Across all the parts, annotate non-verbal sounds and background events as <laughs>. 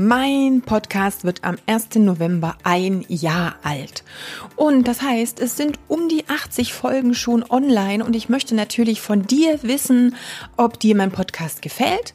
Mein Podcast wird am 1. November ein Jahr alt. Und das heißt, es sind um die 80 Folgen schon online und ich möchte natürlich von dir wissen, ob dir mein Podcast gefällt,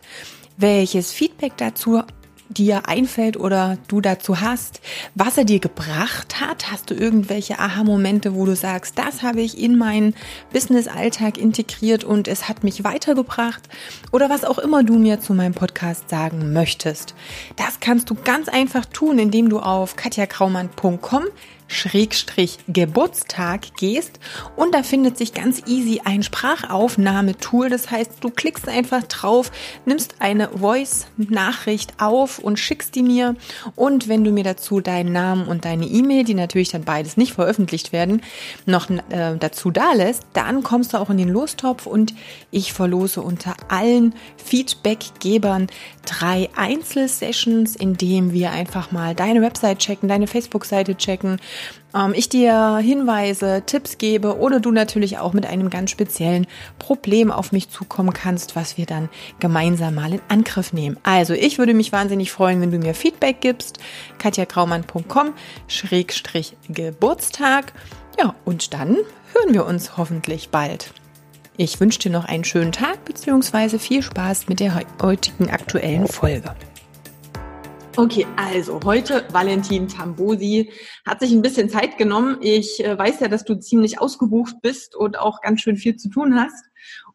welches Feedback dazu dir einfällt oder du dazu hast, was er dir gebracht hat. Hast du irgendwelche Aha-Momente, wo du sagst, das habe ich in meinen Business-Alltag integriert und es hat mich weitergebracht? Oder was auch immer du mir zu meinem Podcast sagen möchtest. Das kannst du ganz einfach tun, indem du auf katjakraumann.com Schrägstrich Geburtstag gehst und da findet sich ganz easy ein Sprachaufnahmetool. Das heißt, du klickst einfach drauf, nimmst eine Voice-Nachricht auf und schickst die mir. Und wenn du mir dazu deinen Namen und deine E-Mail, die natürlich dann beides nicht veröffentlicht werden, noch äh, dazu da lässt, dann kommst du auch in den Lostopf und ich verlose unter allen Feedbackgebern drei Einzelsessions, in dem wir einfach mal deine Website checken, deine Facebook-Seite checken, ähm, ich dir Hinweise, Tipps gebe oder du natürlich auch mit einem ganz speziellen Problem auf mich zukommen kannst, was wir dann gemeinsam mal in Angriff nehmen. Also ich würde mich wahnsinnig freuen, wenn du mir Feedback gibst. katjakraumann.com Schrägstrich Geburtstag. Ja, und dann hören wir uns hoffentlich bald. Ich wünsche dir noch einen schönen Tag bzw. viel Spaß mit der heutigen aktuellen Folge. Okay, also heute Valentin Tambosi hat sich ein bisschen Zeit genommen. Ich äh, weiß ja, dass du ziemlich ausgebucht bist und auch ganz schön viel zu tun hast.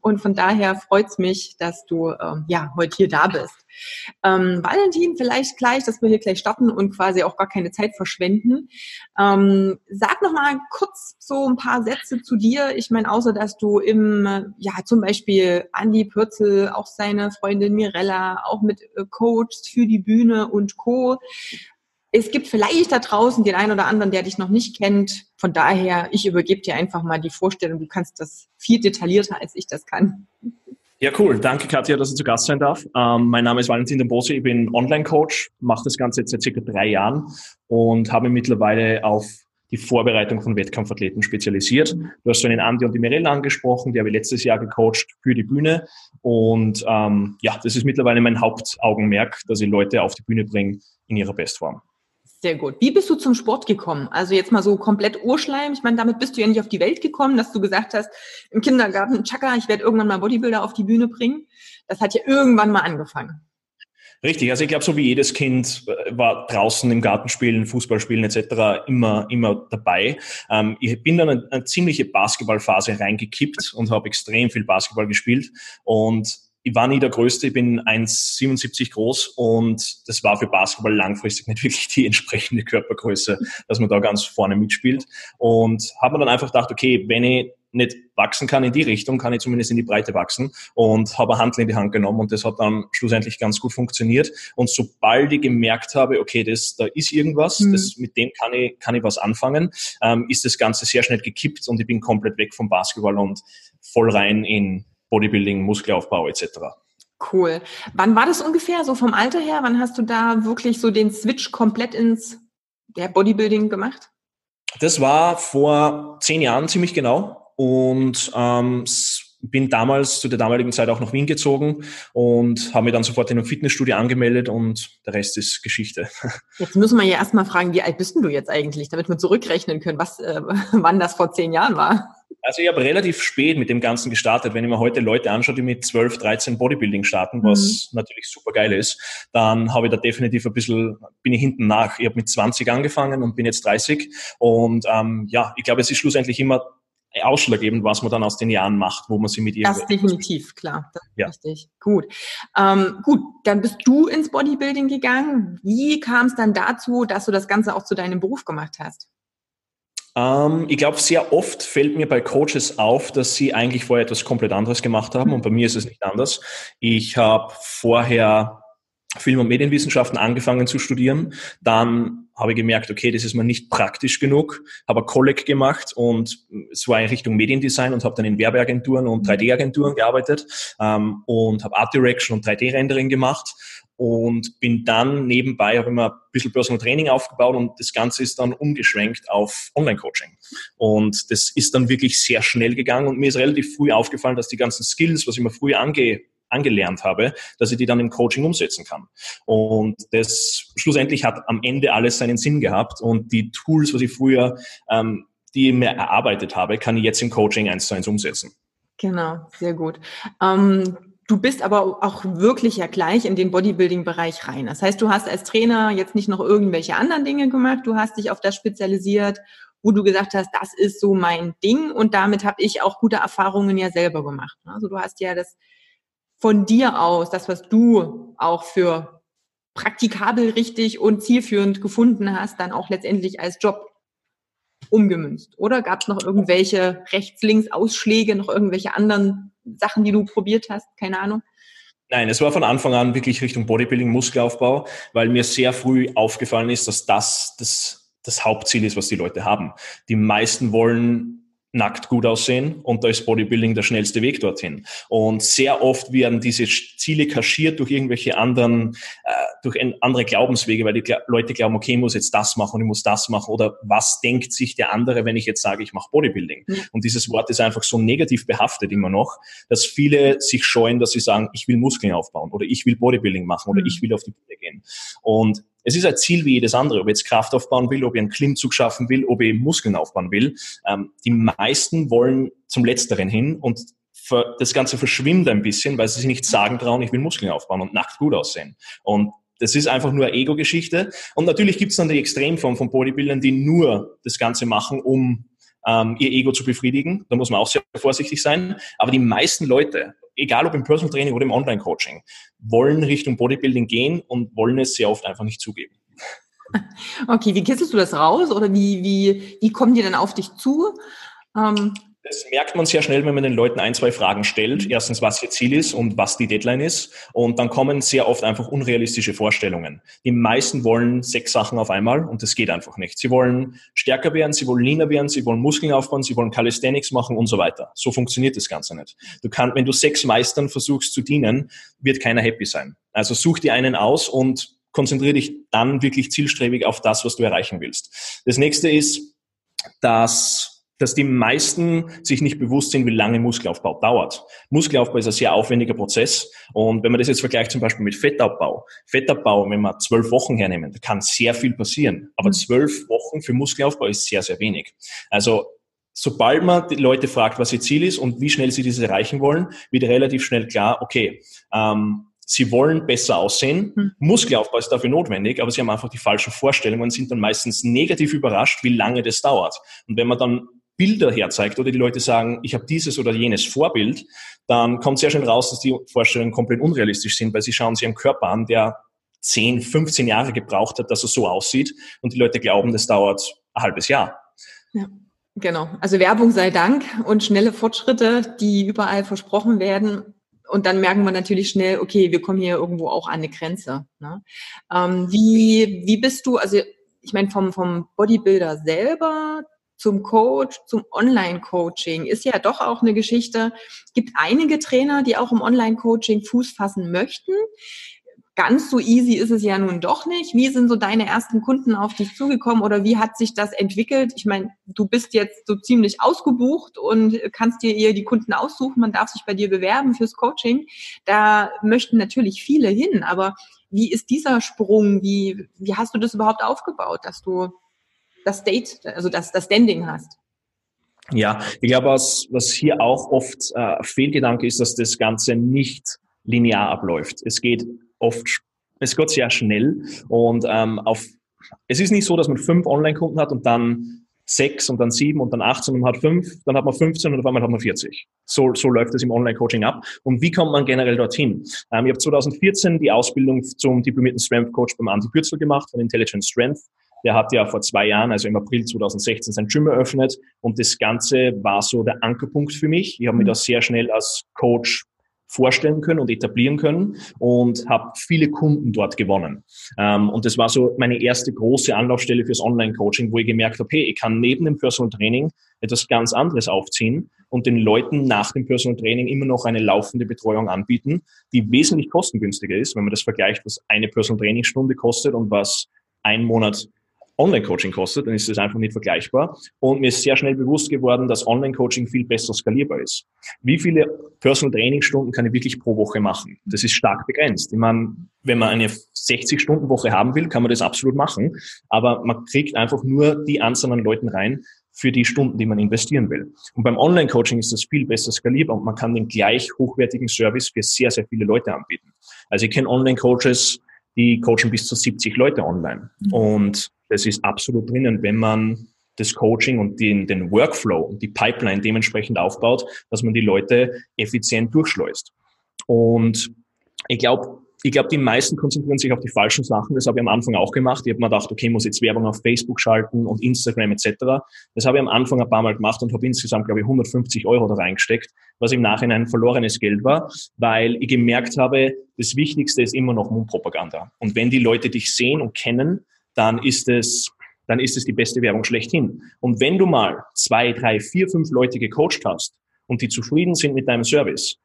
Und von daher freut's mich, dass du ähm, ja heute hier da bist. Ähm, Valentin, vielleicht gleich, dass wir hier gleich starten und quasi auch gar keine Zeit verschwenden. Ähm, sag noch mal kurz so ein paar Sätze zu dir. Ich meine, außer dass du im, ja, zum Beispiel Andi Pürzel, auch seine Freundin Mirella, auch mit äh, Coach für die Bühne und Co es gibt vielleicht da draußen den einen oder anderen, der dich noch nicht kennt. Von daher, ich übergebe dir einfach mal die Vorstellung. Du kannst das viel detaillierter, als ich das kann. Ja, cool. Danke, Katja, dass ich zu Gast sein darf. Ähm, mein Name ist Valentin Dembose. Ich bin Online-Coach, mache das Ganze jetzt seit circa drei Jahren und habe mittlerweile auf die Vorbereitung von Wettkampfathleten spezialisiert. Du hast so einen Andi und die Mirella angesprochen, die habe ich letztes Jahr gecoacht für die Bühne. Und ähm, ja, das ist mittlerweile mein Hauptaugenmerk, dass ich Leute auf die Bühne bringe in ihrer Bestform. Sehr gut. Wie bist du zum Sport gekommen? Also jetzt mal so komplett Urschleim. Ich meine, damit bist du ja nicht auf die Welt gekommen, dass du gesagt hast, im Kindergarten, Chaka, ich werde irgendwann mal Bodybuilder auf die Bühne bringen. Das hat ja irgendwann mal angefangen. Richtig, also ich glaube, so wie jedes Kind äh, war draußen im Garten spielen, Fußball spielen etc. immer immer dabei. Ähm, ich bin dann eine, eine ziemliche Basketballphase reingekippt und habe extrem viel Basketball gespielt und ich war nie der Größte, ich bin 1,77 groß und das war für Basketball langfristig nicht <laughs> wirklich die entsprechende Körpergröße, dass man da ganz vorne mitspielt. Und habe mir dann einfach gedacht, okay, wenn ich nicht wachsen kann in die Richtung, kann ich zumindest in die Breite wachsen und habe ein Handel in die Hand genommen und das hat dann schlussendlich ganz gut funktioniert. Und sobald ich gemerkt habe, okay, das, da ist irgendwas, mhm. das, mit dem kann ich, kann ich was anfangen, ähm, ist das Ganze sehr schnell gekippt und ich bin komplett weg vom Basketball und voll rein in Bodybuilding, Muskelaufbau etc. Cool. Wann war das ungefähr, so vom Alter her? Wann hast du da wirklich so den Switch komplett ins ja, Bodybuilding gemacht? Das war vor zehn Jahren ziemlich genau und ähm, bin damals zu der damaligen Zeit auch nach Wien gezogen und habe mich dann sofort in einem Fitnessstudio angemeldet und der Rest ist Geschichte. <laughs> Jetzt müssen wir ja erstmal fragen, wie alt bist denn du jetzt eigentlich, damit wir zurückrechnen können, was, äh, <laughs> wann das vor zehn Jahren war? Also ich habe relativ spät mit dem Ganzen gestartet. Wenn ich mir heute Leute anschaue, die mit 12, 13 Bodybuilding starten, was mhm. natürlich super geil ist, dann habe ich da definitiv ein bisschen, bin ich hinten nach. Ich habe mit 20 angefangen und bin jetzt 30. Und ähm, ja, ich glaube, es ist schlussendlich immer ausschlaggebend, was man dann aus den Jahren macht, wo man sie mit ihr. Das definitiv, klar. Das ja. richtig. Gut. Ähm, gut, dann bist du ins Bodybuilding gegangen. Wie kam es dann dazu, dass du das Ganze auch zu deinem Beruf gemacht hast? Ähm, ich glaube, sehr oft fällt mir bei Coaches auf, dass sie eigentlich vorher etwas komplett anderes gemacht haben und bei mir ist es nicht anders. Ich habe vorher Film- und Medienwissenschaften angefangen zu studieren. Dann habe ich gemerkt, okay, das ist mir nicht praktisch genug, habe ein Kolleg gemacht und es war in Richtung Mediendesign und habe dann in Werbeagenturen und 3D-Agenturen gearbeitet ähm, und habe Art Direction und 3D-Rendering gemacht und bin dann nebenbei, habe immer ein bisschen Personal Training aufgebaut und das Ganze ist dann umgeschwenkt auf Online-Coaching. Und das ist dann wirklich sehr schnell gegangen und mir ist relativ früh aufgefallen, dass die ganzen Skills, was ich mir früher ange angelernt habe, dass ich die dann im Coaching umsetzen kann. Und das schlussendlich hat am Ende alles seinen Sinn gehabt und die Tools, was ich früher, ähm, die ich mir erarbeitet habe, kann ich jetzt im Coaching eins zu eins umsetzen. Genau, sehr gut. Ähm, du bist aber auch wirklich ja gleich in den Bodybuilding-Bereich rein. Das heißt, du hast als Trainer jetzt nicht noch irgendwelche anderen Dinge gemacht, du hast dich auf das spezialisiert, wo du gesagt hast, das ist so mein Ding und damit habe ich auch gute Erfahrungen ja selber gemacht. Also du hast ja das von dir aus, das, was du auch für praktikabel, richtig und zielführend gefunden hast, dann auch letztendlich als Job umgemünzt? Oder gab es noch irgendwelche Rechts-Links-Ausschläge, noch irgendwelche anderen Sachen, die du probiert hast? Keine Ahnung. Nein, es war von Anfang an wirklich Richtung Bodybuilding, Muskelaufbau, weil mir sehr früh aufgefallen ist, dass das das, das Hauptziel ist, was die Leute haben. Die meisten wollen nackt gut aussehen und da ist Bodybuilding der schnellste Weg dorthin. Und sehr oft werden diese Ziele kaschiert durch irgendwelche anderen, äh, durch andere Glaubenswege, weil die Leute glauben, okay, ich muss jetzt das machen und ich muss das machen oder was denkt sich der andere, wenn ich jetzt sage, ich mache Bodybuilding. Mhm. Und dieses Wort ist einfach so negativ behaftet immer noch, dass viele sich scheuen, dass sie sagen, ich will Muskeln aufbauen oder ich will Bodybuilding machen oder mhm. ich will auf die Bühne gehen. Und es ist ein Ziel wie jedes andere, ob ich jetzt Kraft aufbauen will, ob ich einen Klimmzug schaffen will, ob ich Muskeln aufbauen will. Ähm, die meisten wollen zum Letzteren hin und das Ganze verschwimmt ein bisschen, weil sie sich nicht sagen trauen, ich will Muskeln aufbauen und nackt gut aussehen. Und das ist einfach nur eine Ego-Geschichte. Und natürlich gibt es dann die Extremform von Bodybuildern, die nur das Ganze machen, um ähm, ihr Ego zu befriedigen. Da muss man auch sehr vorsichtig sein. Aber die meisten Leute, egal ob im Personal Training oder im Online-Coaching, wollen Richtung Bodybuilding gehen und wollen es sehr oft einfach nicht zugeben. <laughs> Okay, wie kitzelst du das raus oder wie, wie, wie kommen die dann auf dich zu? Ähm, das merkt man sehr schnell, wenn man den Leuten ein, zwei Fragen stellt. Mhm. Erstens, was ihr Ziel ist und was die Deadline ist. Und dann kommen sehr oft einfach unrealistische Vorstellungen. Die meisten wollen sechs Sachen auf einmal und das geht einfach nicht. Sie wollen stärker werden, sie wollen leaner werden, sie wollen Muskeln aufbauen, sie wollen Calisthenics machen und so weiter. So funktioniert das Ganze nicht. Du kannst, wenn du sechs Meistern versuchst zu dienen, wird keiner happy sein. Also such dir einen aus und konzentriere dich dann wirklich zielstrebig auf das, was du erreichen willst. Das nächste ist, dass dass die meisten sich nicht bewusst sind, wie lange Muskelaufbau dauert. Muskelaufbau ist ein sehr aufwendiger Prozess. Und wenn man das jetzt vergleicht zum Beispiel mit Fettabbau, Fettabbau, wenn wir zwölf Wochen hernehmen, da kann sehr viel passieren. Aber mhm. zwölf Wochen für Muskelaufbau ist sehr, sehr wenig. Also sobald man die Leute fragt, was ihr Ziel ist und wie schnell sie dieses erreichen wollen, wird relativ schnell klar, okay, ähm, Sie wollen besser aussehen. Hm. Muskelaufbau ist dafür notwendig, aber sie haben einfach die falschen Vorstellungen und sind dann meistens negativ überrascht, wie lange das dauert. Und wenn man dann Bilder herzeigt oder die Leute sagen, ich habe dieses oder jenes Vorbild, dann kommt sehr schnell raus, dass die Vorstellungen komplett unrealistisch sind, weil sie schauen sich einen Körper an, der 10, 15 Jahre gebraucht hat, dass er so aussieht und die Leute glauben, das dauert ein halbes Jahr. Ja. Genau. Also Werbung sei Dank und schnelle Fortschritte, die überall versprochen werden. Und dann merken wir natürlich schnell, okay, wir kommen hier irgendwo auch an eine Grenze. Ne? Ähm, wie, wie bist du, also ich meine, vom, vom Bodybuilder selber zum Coach, zum Online-Coaching ist ja doch auch eine Geschichte. Es gibt einige Trainer, die auch im Online-Coaching Fuß fassen möchten. Ganz so easy ist es ja nun doch nicht. Wie sind so deine ersten Kunden auf dich zugekommen oder wie hat sich das entwickelt? Ich meine, du bist jetzt so ziemlich ausgebucht und kannst dir eher die Kunden aussuchen. Man darf sich bei dir bewerben fürs Coaching. Da möchten natürlich viele hin, aber wie ist dieser Sprung? Wie, wie hast du das überhaupt aufgebaut, dass du das State, also das, das Standing hast. Ja, ich glaube, was, was hier auch oft äh, Fehlgedanke ist, dass das Ganze nicht linear abläuft. Es geht oft, es geht sehr schnell und ähm, auf, es ist nicht so, dass man fünf Online-Kunden hat und dann sechs und dann sieben und dann 18 und man hat fünf, dann hat man 15 und auf einmal hat man 40. So, so läuft es im Online-Coaching ab. Und wie kommt man generell dorthin? Ähm, ich habe 2014 die Ausbildung zum diplomierten Strength Coach beim Andi Bürzel gemacht von Intelligent Strength. Der hat ja vor zwei Jahren, also im April 2016, sein Gym eröffnet und das Ganze war so der Ankerpunkt für mich. Ich habe mich da sehr schnell als Coach vorstellen können und etablieren können und habe viele Kunden dort gewonnen. Ähm, und das war so meine erste große Anlaufstelle fürs Online-Coaching, wo ich gemerkt habe, hey, ich kann neben dem Personal Training etwas ganz anderes aufziehen und den Leuten nach dem Personal Training immer noch eine laufende Betreuung anbieten, die wesentlich kostengünstiger ist, wenn man das vergleicht, was eine Personal Training Stunde kostet und was ein Monat Online-Coaching kostet, dann ist das einfach nicht vergleichbar. Und mir ist sehr schnell bewusst geworden, dass Online-Coaching viel besser skalierbar ist. Wie viele Personal Training-Stunden kann ich wirklich pro Woche machen? Das ist stark begrenzt. Ich meine, wenn man eine 60-Stunden-Woche haben will, kann man das absolut machen. Aber man kriegt einfach nur die Anzahl an Leuten rein, für die Stunden, die man investieren will. Und beim Online-Coaching ist das viel besser skalierbar und man kann den gleich hochwertigen Service für sehr, sehr viele Leute anbieten. Also ich kenne Online-Coaches, die coachen bis zu 70 Leute online. Mhm. Und das ist absolut drinnen, wenn man das Coaching und den, den Workflow und die Pipeline dementsprechend aufbaut, dass man die Leute effizient durchschleust. Und ich glaube, ich glaube, die meisten konzentrieren sich auf die falschen Sachen. Das habe ich am Anfang auch gemacht. Ich habe mir gedacht, okay, muss jetzt Werbung auf Facebook schalten und Instagram etc. Das habe ich am Anfang ein paar Mal gemacht und habe insgesamt, glaube ich, 150 Euro da reingesteckt, was im Nachhinein verlorenes Geld war, weil ich gemerkt habe, das Wichtigste ist immer noch Mundpropaganda. Und wenn die Leute dich sehen und kennen, dann ist es dann ist es die beste Werbung schlechthin. Und wenn du mal zwei, drei, vier, fünf Leute gecoacht hast und die zufrieden sind mit deinem Service,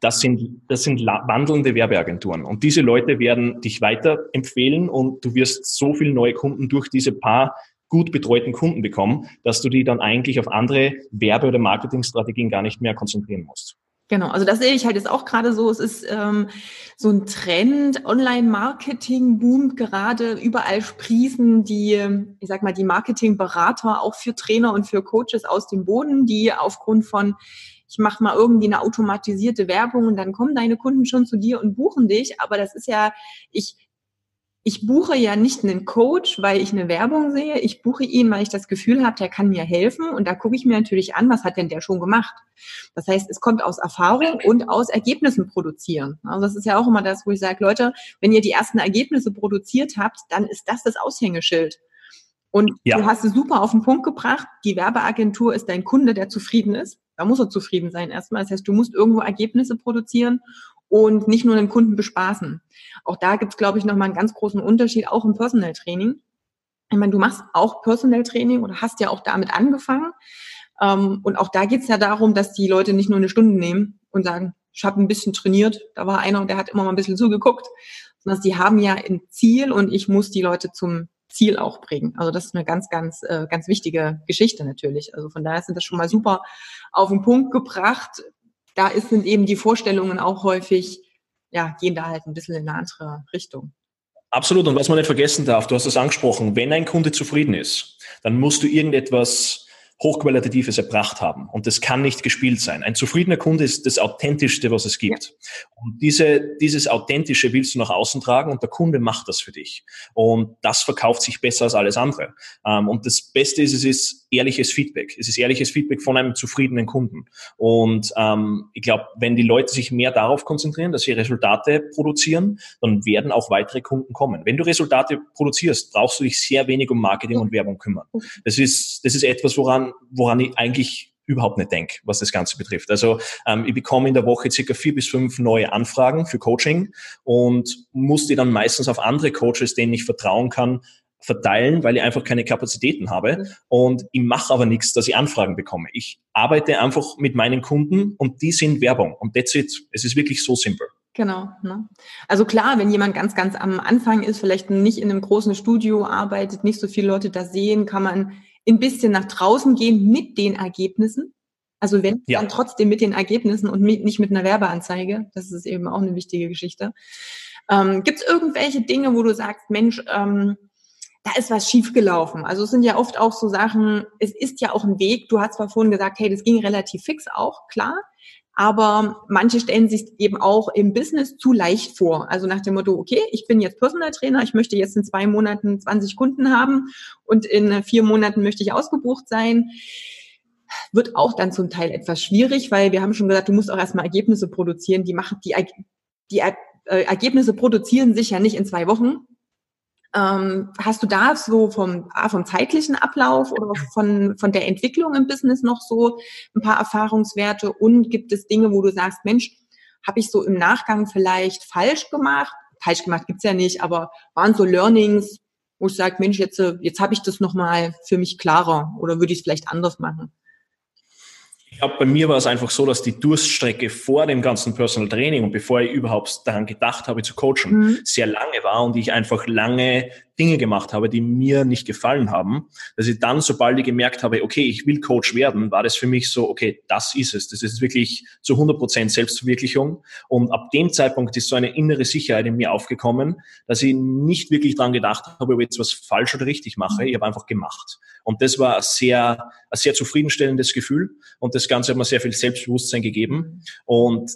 das sind, das sind wandelnde Werbeagenturen. Und diese Leute werden dich weiterempfehlen und du wirst so viele neue Kunden durch diese paar gut betreuten Kunden bekommen, dass du die dann eigentlich auf andere Werbe- oder Marketingstrategien gar nicht mehr konzentrieren musst. Genau, also das sehe ich halt jetzt auch gerade so. Es ist ähm, so ein Trend, Online-Marketing boomt gerade, überall sprießen die, ich sag mal, die Marketingberater auch für Trainer und für Coaches aus dem Boden, die aufgrund von ich mache mal irgendwie eine automatisierte Werbung und dann kommen deine Kunden schon zu dir und buchen dich. Aber das ist ja, ich, ich buche ja nicht einen Coach, weil ich eine Werbung sehe. Ich buche ihn, weil ich das Gefühl habe, der kann mir helfen. Und da gucke ich mir natürlich an, was hat denn der schon gemacht. Das heißt, es kommt aus Erfahrung und aus Ergebnissen produzieren. Also das ist ja auch immer das, wo ich sage, Leute, wenn ihr die ersten Ergebnisse produziert habt, dann ist das das Aushängeschild. Und ja. du hast es super auf den Punkt gebracht. Die Werbeagentur ist dein Kunde, der zufrieden ist. Da muss er zufrieden sein erstmal. Das heißt, du musst irgendwo Ergebnisse produzieren und nicht nur den Kunden bespaßen. Auch da gibt es, glaube ich, nochmal einen ganz großen Unterschied, auch im Personal Training. Ich meine, du machst auch Personal Training oder hast ja auch damit angefangen. Ähm, und auch da geht es ja darum, dass die Leute nicht nur eine Stunde nehmen und sagen, ich habe ein bisschen trainiert, da war einer, der hat immer mal ein bisschen zugeguckt, sondern sie haben ja ein Ziel und ich muss die Leute zum Ziel auch bringen. Also das ist eine ganz, ganz, äh, ganz wichtige Geschichte natürlich. Also von daher sind das schon mal super auf den Punkt gebracht. Da ist, sind eben die Vorstellungen auch häufig, ja, gehen da halt ein bisschen in eine andere Richtung. Absolut. Und was man nicht vergessen darf, du hast es angesprochen, wenn ein Kunde zufrieden ist, dann musst du irgendetwas Hochqualitatives erbracht haben. Und das kann nicht gespielt sein. Ein zufriedener Kunde ist das Authentischste, was es gibt. Ja. Und diese, dieses Authentische willst du nach außen tragen und der Kunde macht das für dich. Und das verkauft sich besser als alles andere. Ähm, und das Beste ist, es ist ehrliches Feedback. Es ist ehrliches Feedback von einem zufriedenen Kunden. Und ähm, ich glaube, wenn die Leute sich mehr darauf konzentrieren, dass sie Resultate produzieren, dann werden auch weitere Kunden kommen. Wenn du Resultate produzierst, brauchst du dich sehr wenig um Marketing und Werbung kümmern. Das ist, das ist etwas, woran woran, ich eigentlich überhaupt nicht denke, was das Ganze betrifft. Also ähm, ich bekomme in der Woche circa vier bis fünf neue Anfragen für Coaching und muss die dann meistens auf andere Coaches, denen ich vertrauen kann, verteilen, weil ich einfach keine Kapazitäten habe. Mhm. Und ich mache aber nichts, dass ich Anfragen bekomme. Ich arbeite einfach mit meinen Kunden und die sind Werbung. Und that's it. Es ist wirklich so simpel. Genau. Ne? Also klar, wenn jemand ganz, ganz am Anfang ist, vielleicht nicht in einem großen Studio arbeitet, nicht so viele Leute da sehen, kann man ein bisschen nach draußen gehen mit den Ergebnissen. Also wenn ja. dann trotzdem mit den Ergebnissen und mit, nicht mit einer Werbeanzeige. Das ist eben auch eine wichtige Geschichte. Ähm, Gibt es irgendwelche Dinge, wo du sagst, Mensch, ähm, da ist was schiefgelaufen. Also es sind ja oft auch so Sachen, es ist ja auch ein Weg. Du hast zwar vorhin gesagt, hey, das ging relativ fix auch, klar. Aber manche stellen sich eben auch im Business zu leicht vor. Also nach dem Motto, okay, ich bin jetzt Personal Trainer, ich möchte jetzt in zwei Monaten 20 Kunden haben und in vier Monaten möchte ich ausgebucht sein. Wird auch dann zum Teil etwas schwierig, weil wir haben schon gesagt, du musst auch erstmal Ergebnisse produzieren. Die machen, die, die äh, Ergebnisse produzieren sich ja nicht in zwei Wochen, ähm, hast du da so vom, vom zeitlichen Ablauf oder von, von der Entwicklung im Business noch so ein paar Erfahrungswerte und gibt es Dinge, wo du sagst, Mensch, habe ich so im Nachgang vielleicht falsch gemacht? Falsch gemacht gibt's ja nicht, aber waren so Learnings, wo ich sage, Mensch, jetzt, äh, jetzt habe ich das nochmal für mich klarer oder würde ich es vielleicht anders machen? Ich glaube, bei mir war es einfach so, dass die Durststrecke vor dem ganzen Personal Training und bevor ich überhaupt daran gedacht habe zu coachen, mhm. sehr lange war und ich einfach lange Dinge gemacht habe, die mir nicht gefallen haben, dass ich dann, sobald ich gemerkt habe, okay, ich will Coach werden, war das für mich so, okay, das ist es. Das ist wirklich zu 100 Prozent Selbstverwirklichung. Und ab dem Zeitpunkt ist so eine innere Sicherheit in mir aufgekommen, dass ich nicht wirklich dran gedacht habe, ob ich jetzt was falsch oder richtig mache. Ich habe einfach gemacht. Und das war ein sehr, ein sehr zufriedenstellendes Gefühl. Und das Ganze hat mir sehr viel Selbstbewusstsein gegeben. Und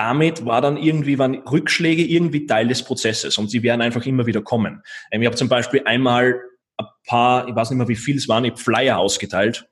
damit war dann irgendwie, waren Rückschläge irgendwie Teil des Prozesses und sie werden einfach immer wieder kommen. Ähm, ich habe zum Beispiel einmal ein paar, ich weiß nicht mehr wie viel es waren, ich Flyer ausgeteilt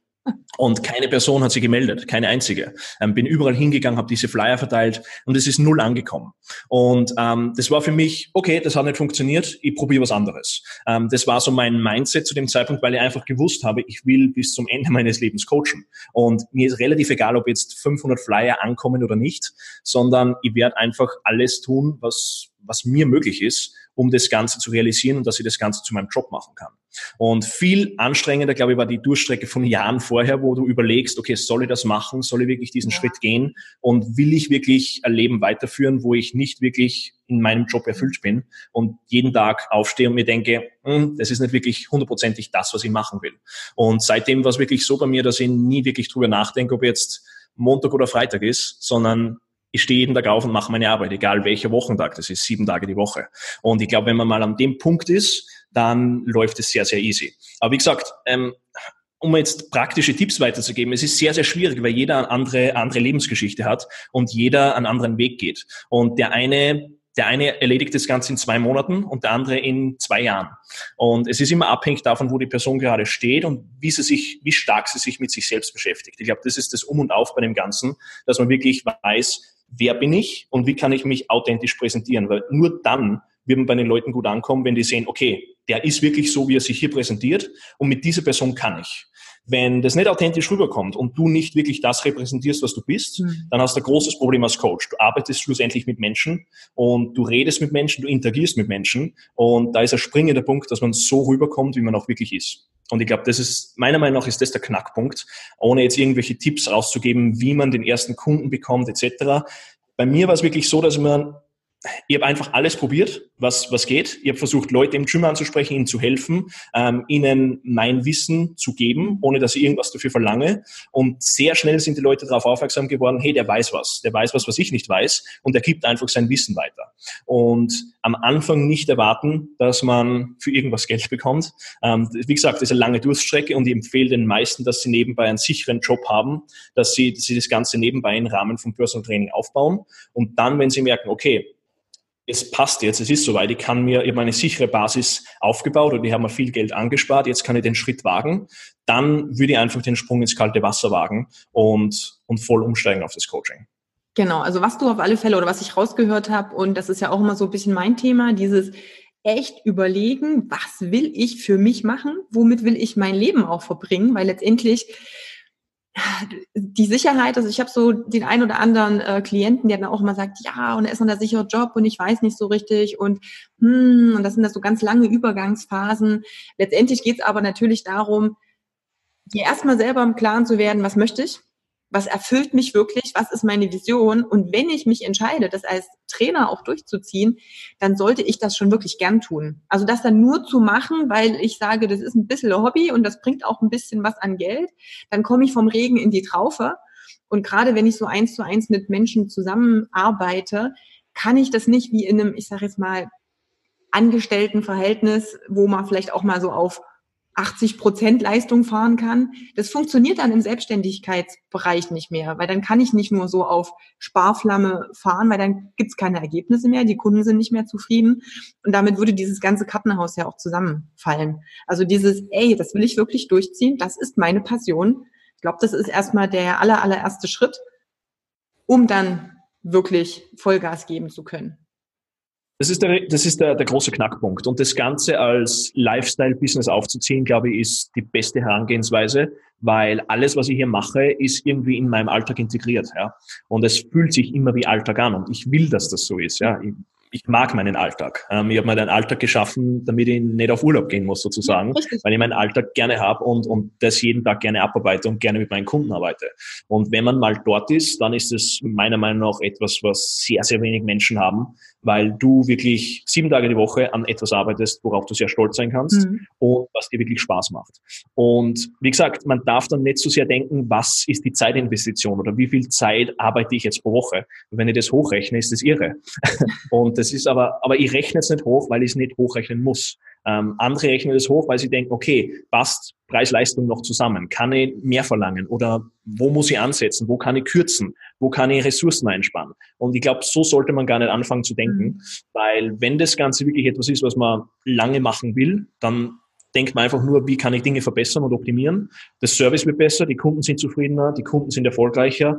und keine Person hat sich gemeldet, keine einzige. Ähm, bin überall hingegangen, habe diese Flyer verteilt und es ist null angekommen. Und ähm, das war für mich, okay, das hat nicht funktioniert, ich probiere was anderes. Ähm, das war so mein Mindset zu dem Zeitpunkt, weil ich einfach gewusst habe, ich will bis zum Ende <laughs> meines Lebens coachen. Und mir ist relativ egal, ob jetzt 500 Flyer ankommen oder nicht, sondern ich werde einfach alles tun, was, was mir möglich ist, um das Ganze zu realisieren und dass ich das Ganze zu meinem Job machen kann. Und viel anstrengender, glaube ich, war die Durchstrecke von Jahren vorher, wo du überlegst, okay, soll ich das machen? Soll ich wirklich diesen ja. Schritt gehen? Und will ich wirklich ein Leben weiterführen, wo ich nicht wirklich in meinem Job erfüllt bin und jeden Tag aufstehe und mir denke, hm, das ist nicht wirklich hundertprozentig das, was ich machen will. Und seitdem war es wirklich so bei mir, dass ich nie wirklich drüber nachdenke, ob jetzt Montag oder Freitag ist, sondern ich stehe jeden Tag auf und mache meine Arbeit, egal welcher Wochentag, das ist sieben Tage die Woche. Und ich glaube, wenn man mal an dem Punkt ist, dann läuft es sehr, sehr easy. Aber wie gesagt, ähm, um jetzt praktische Tipps weiterzugeben, es ist sehr, sehr schwierig, weil jeder eine andere, andere Lebensgeschichte hat und jeder einen anderen Weg geht. Und der eine der eine erledigt das Ganze in zwei Monaten und der andere in zwei Jahren. Und es ist immer abhängig davon, wo die Person gerade steht und wie sie sich, wie stark sie sich mit sich selbst beschäftigt. Ich glaube, das ist das Um und Auf bei dem Ganzen, dass man wirklich weiß, wer bin ich und wie kann ich mich authentisch präsentieren, weil nur dann wird man bei den Leuten gut ankommen, wenn die sehen, okay, der ist wirklich so, wie er sich hier präsentiert und mit dieser Person kann ich. Wenn das nicht authentisch rüberkommt und du nicht wirklich das repräsentierst, was du bist, mhm. dann hast du ein großes Problem als Coach. Du arbeitest schlussendlich mit Menschen und du redest mit Menschen, du interagierst mit Menschen und da ist ein springender Punkt, dass man so rüberkommt, wie man auch wirklich ist. Und ich glaube, das ist, meiner Meinung nach ist das der Knackpunkt, ohne jetzt irgendwelche Tipps rauszugeben, wie man den ersten Kunden bekommt, etc. Bei mir war es wirklich so, dass man ich habe einfach alles probiert, was, was geht. Ich habe versucht, Leute im Gym anzusprechen, ihnen zu helfen, ähm, ihnen mein Wissen zu geben, ohne dass ich irgendwas dafür verlange. Und sehr schnell sind die Leute darauf aufmerksam geworden, hey, der weiß was, der weiß was, was ich nicht weiß und der gibt einfach sein Wissen weiter. Und am Anfang nicht erwarten, dass man für irgendwas Geld <laughs> bekommt. Ähm, wie gesagt, das ist eine lange Durststrecke und ich empfehle den meisten, dass sie nebenbei einen sicheren Job haben, dass sie, dass sie das Ganze nebenbei im Rahmen von Personal Training aufbauen und dann, wenn sie merken, okay, es passt jetzt, es ist soweit, ich kann mir, ich habe eine sichere Basis aufgebaut und ich habe mir viel Geld angespart, jetzt kann ich den Schritt wagen, dann würde ich einfach den Sprung ins kalte Wasser wagen und, und voll umsteigen auf das Coaching. Genau, also was du auf alle Fälle oder was ich rausgehört habe, und das ist ja auch immer so ein bisschen mein Thema, dieses echt überlegen, was will ich für mich machen, womit will ich mein Leben auch verbringen, weil letztendlich die Sicherheit, also ich habe so den ein oder anderen äh, Klienten, der dann auch immer sagt, ja, und er ist noch der sichere Job und ich weiß nicht so richtig und hm, und das sind das so ganz lange Übergangsphasen. Letztendlich geht es aber natürlich darum, dir erstmal selber im Klaren zu werden, was möchte ich, was erfüllt mich wirklich, was ist meine Vision? Und wenn ich mich entscheide, das als Trainer auch durchzuziehen, dann sollte ich das schon wirklich gern tun. Also das dann nur zu machen, weil ich sage, das ist ein bisschen Hobby und das bringt auch ein bisschen was an Geld, dann komme ich vom Regen in die Traufe. Und gerade wenn ich so eins zu eins mit Menschen zusammenarbeite, kann ich das nicht wie in einem, ich sage jetzt mal, Angestelltenverhältnis, wo man vielleicht auch mal so auf 80 Prozent Leistung fahren kann. Das funktioniert dann im Selbstständigkeitsbereich nicht mehr, weil dann kann ich nicht nur so auf Sparflamme fahren, weil dann gibt's keine Ergebnisse mehr, die Kunden sind nicht mehr zufrieden und damit würde dieses ganze Kartenhaus ja auch zusammenfallen. Also dieses, ey, das will ich wirklich durchziehen, das ist meine Passion. Ich glaube, das ist erstmal der aller, allererste Schritt, um dann wirklich Vollgas geben zu können. Das ist, der, das ist der, der große Knackpunkt. Und das Ganze als Lifestyle-Business aufzuziehen, glaube ich, ist die beste Herangehensweise, weil alles, was ich hier mache, ist irgendwie in meinem Alltag integriert. Ja? Und es fühlt sich immer wie Alltag an. Und ich will, dass das so ist. Ja? Ich, ich mag meinen Alltag. Ähm, ich habe mir einen Alltag geschaffen, damit ich nicht auf Urlaub gehen muss, sozusagen, weil ich meinen Alltag gerne habe und, und das jeden Tag gerne abarbeite und gerne mit meinen Kunden arbeite. Und wenn man mal dort ist, dann ist es meiner Meinung nach etwas, was sehr, sehr wenig Menschen haben, weil du wirklich sieben Tage die Woche an etwas arbeitest, worauf du sehr stolz sein kannst mhm. und was dir wirklich Spaß macht. Und wie gesagt, man darf dann nicht so sehr denken, was ist die Zeitinvestition oder wie viel Zeit arbeite ich jetzt pro Woche. Und wenn ich das hochrechne, ist das irre. <laughs> und das ist aber, aber ich rechne es nicht hoch, weil ich es nicht hochrechnen muss. Ähm, andere rechnen das hoch, weil sie denken, okay, passt Preis-Leistung noch zusammen? Kann ich mehr verlangen? Oder wo muss ich ansetzen? Wo kann ich kürzen? Wo kann ich Ressourcen einsparen? Und ich glaube, so sollte man gar nicht anfangen zu denken, mhm. weil wenn das Ganze wirklich etwas ist, was man lange machen will, dann denkt man einfach nur, wie kann ich Dinge verbessern und optimieren. Das Service wird besser, die Kunden sind zufriedener, die Kunden sind erfolgreicher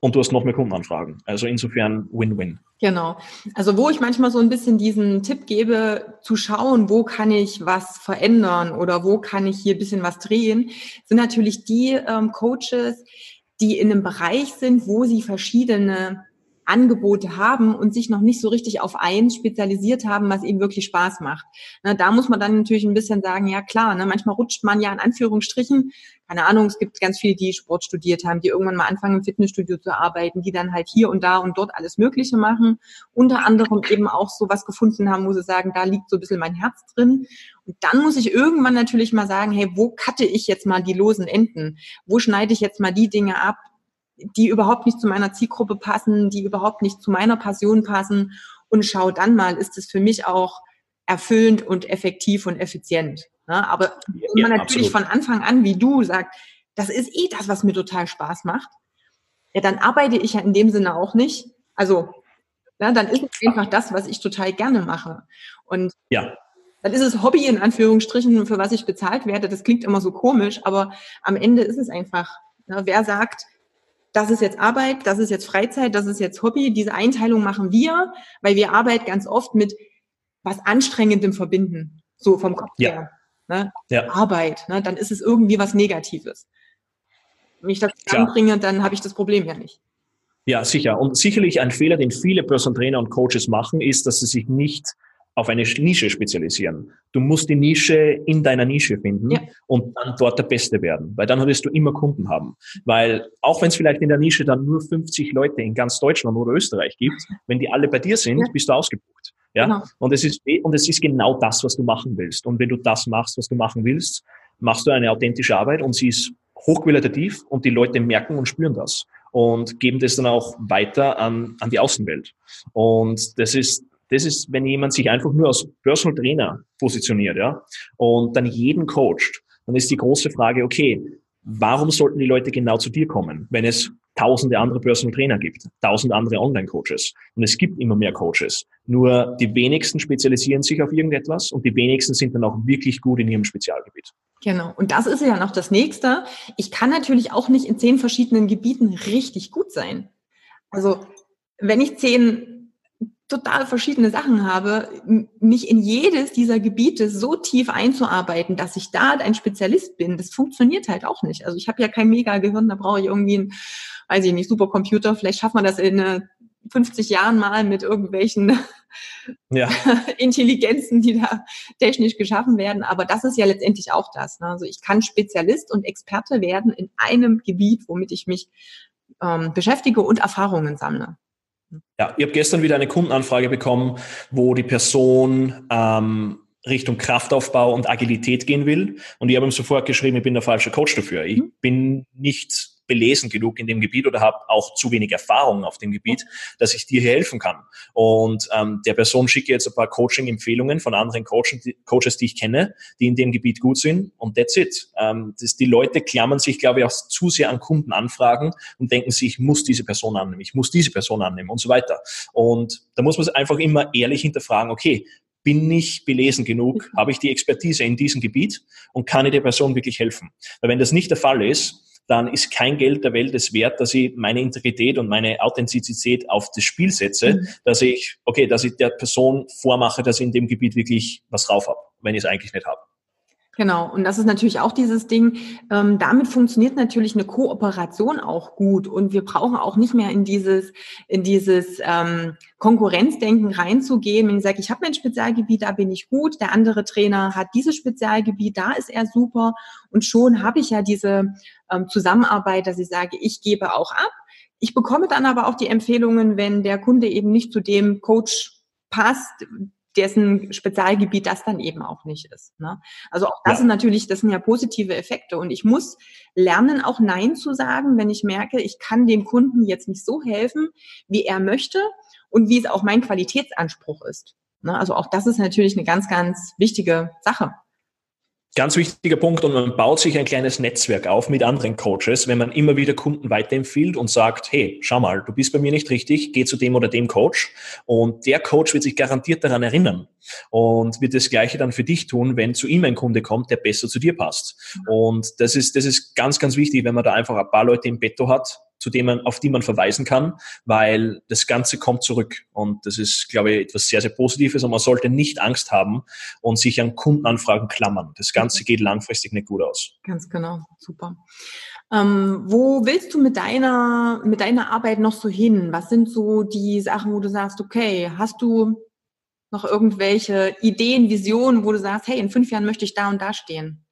und du hast noch mehr Kundenanfragen. Also insofern Win-Win. Genau. Also wo ich manchmal so ein bisschen diesen Tipp gebe, zu schauen, wo kann ich was verändern oder wo kann ich hier ein bisschen was drehen, sind natürlich die ähm, Coaches, die in einem Bereich sind, wo sie verschiedene Angebote haben und sich noch nicht so richtig auf eins spezialisiert haben, was ihnen wirklich Spaß macht. Na, da muss man dann natürlich ein bisschen sagen, ja klar, ne, manchmal rutscht man ja in Anführungsstrichen, keine Ahnung, es gibt ganz viele, die Sport studiert haben, die irgendwann mal anfangen im Fitnessstudio zu arbeiten, die dann halt hier und da und dort alles Mögliche machen, unter anderem eben auch so was gefunden haben, wo sie sagen, da liegt so ein bisschen mein Herz drin. Und dann muss ich irgendwann natürlich mal sagen, hey, wo cutte ich jetzt mal die losen Enden? Wo schneide ich jetzt mal die Dinge ab, die überhaupt nicht zu meiner Zielgruppe passen, die überhaupt nicht zu meiner Passion passen und schau dann mal, ist es für mich auch erfüllend und effektiv und effizient. Ne? Aber wenn man natürlich absolut. von Anfang an, wie du sagst, das ist eh das, was mir total Spaß macht, ja, dann arbeite ich ja in dem Sinne auch nicht. Also, ja, dann ist es einfach das, was ich total gerne mache. Und ja. dann ist es Hobby in Anführungsstrichen, für was ich bezahlt werde. Das klingt immer so komisch, aber am Ende ist es einfach. Ne? Wer sagt, das ist jetzt Arbeit, das ist jetzt Freizeit, das ist jetzt Hobby. Diese Einteilung machen wir, weil wir Arbeit ganz oft mit was Anstrengendem verbinden, so vom Kopf ja. her. Ne? Ja. Arbeit, ne? dann ist es irgendwie was Negatives. Wenn ich das anbringe, dann habe ich das Problem ja nicht. Ja, sicher. Und sicherlich ein Fehler, den viele Personal Trainer und Coaches machen, ist, dass sie sich nicht auf eine Nische spezialisieren. Du musst die Nische in deiner Nische finden ja. und dann dort der Beste werden, weil dann wirst du immer Kunden haben. Weil auch wenn es vielleicht in der Nische dann nur 50 Leute in ganz Deutschland oder Österreich gibt, wenn die alle bei dir sind, ja. bist du ausgebucht. Ja? Genau. Und es ist, und es ist genau das, was du machen willst. Und wenn du das machst, was du machen willst, machst du eine authentische Arbeit und sie ist hochqualitativ und die Leute merken und spüren das und geben das dann auch weiter an, an die Außenwelt. Und das ist das ist, wenn jemand sich einfach nur als Personal Trainer positioniert, ja, und dann jeden coacht, dann ist die große Frage, okay, warum sollten die Leute genau zu dir kommen, wenn es tausende andere Personal Trainer gibt, tausend andere Online-Coaches. Und es gibt immer mehr Coaches. Nur die wenigsten spezialisieren sich auf irgendetwas und die wenigsten sind dann auch wirklich gut in ihrem Spezialgebiet. Genau. Und das ist ja noch das nächste. Ich kann natürlich auch nicht in zehn verschiedenen Gebieten richtig gut sein. Also, wenn ich zehn total verschiedene Sachen habe, mich in jedes dieser Gebiete so tief einzuarbeiten, dass ich da ein Spezialist bin, das funktioniert halt auch nicht. Also ich habe ja kein Mega-Gehirn, da brauche ich irgendwie einen, weiß ich nicht, Supercomputer. Vielleicht schafft man das in 50 Jahren mal mit irgendwelchen <laughs> ja. <laughs> Intelligenzen, die da technisch geschaffen werden. Aber das ist ja letztendlich auch das. Ne? Also ich kann Spezialist und Experte werden in einem Gebiet, womit ich mich ähm, beschäftige und Erfahrungen sammle. Ja, ich habe gestern wieder eine Kundenanfrage bekommen, wo die Person ähm, Richtung Kraftaufbau und Agilität gehen will. Und ich habe ihm sofort geschrieben, ich bin der falsche Coach dafür. Ich mhm. bin nicht belesen genug in dem Gebiet oder habe auch zu wenig Erfahrung auf dem Gebiet, dass ich dir hier helfen kann. Und ähm, der Person schicke jetzt ein paar Coaching-Empfehlungen von anderen Coaches die, Coaches, die ich kenne, die in dem Gebiet gut sind. Und that's it. Ähm, das, die Leute klammern sich, glaube ich, auch zu sehr an Kundenanfragen und denken sich, ich muss diese Person annehmen, ich muss diese Person annehmen und so weiter. Und da muss man einfach immer ehrlich hinterfragen, okay, bin ich belesen genug, habe ich die Expertise in diesem Gebiet und kann ich der Person wirklich helfen? Weil wenn das nicht der Fall ist, dann ist kein Geld der Welt es wert, dass ich meine Integrität und meine Authentizität auf das Spiel setze, mhm. dass ich, okay, dass ich der Person vormache, dass ich in dem Gebiet wirklich was drauf habe, wenn ich es eigentlich nicht habe. Genau, und das ist natürlich auch dieses Ding, ähm, damit funktioniert natürlich eine Kooperation auch gut. Und wir brauchen auch nicht mehr in dieses, in dieses ähm, Konkurrenzdenken reinzugehen, wenn ich sage, ich habe mein Spezialgebiet, da bin ich gut, der andere Trainer hat dieses Spezialgebiet, da ist er super. Und schon habe ich ja diese ähm, Zusammenarbeit, dass ich sage, ich gebe auch ab. Ich bekomme dann aber auch die Empfehlungen, wenn der Kunde eben nicht zu dem Coach passt, dessen Spezialgebiet das dann eben auch nicht ist. Ne? Also auch das ja. sind natürlich, das sind ja positive Effekte. Und ich muss lernen, auch Nein zu sagen, wenn ich merke, ich kann dem Kunden jetzt nicht so helfen, wie er möchte und wie es auch mein Qualitätsanspruch ist. Ne? Also auch das ist natürlich eine ganz, ganz wichtige Sache. Ganz wichtiger Punkt und man baut sich ein kleines Netzwerk auf mit anderen Coaches, wenn man immer wieder Kunden weiterempfiehlt und sagt, hey, schau mal, du bist bei mir nicht richtig, geh zu dem oder dem Coach. Und der Coach wird sich garantiert daran erinnern und wird das Gleiche dann für dich tun, wenn zu ihm ein Kunde kommt, der besser zu dir passt. Und das ist, das ist ganz, ganz wichtig, wenn man da einfach ein paar Leute im Betto hat, zu dem man, auf die man verweisen kann, weil das Ganze kommt zurück. Und das ist, glaube ich, etwas sehr, sehr Positives und man sollte nicht Angst haben und sich an Kundenanfragen klammern. Das Ganze geht langfristig nicht gut aus. Ganz genau, super. Ähm, wo willst du mit deiner, mit deiner Arbeit noch so hin? Was sind so die Sachen, wo du sagst, okay, hast du noch irgendwelche Ideen, Visionen, wo du sagst, hey, in fünf Jahren möchte ich da und da stehen?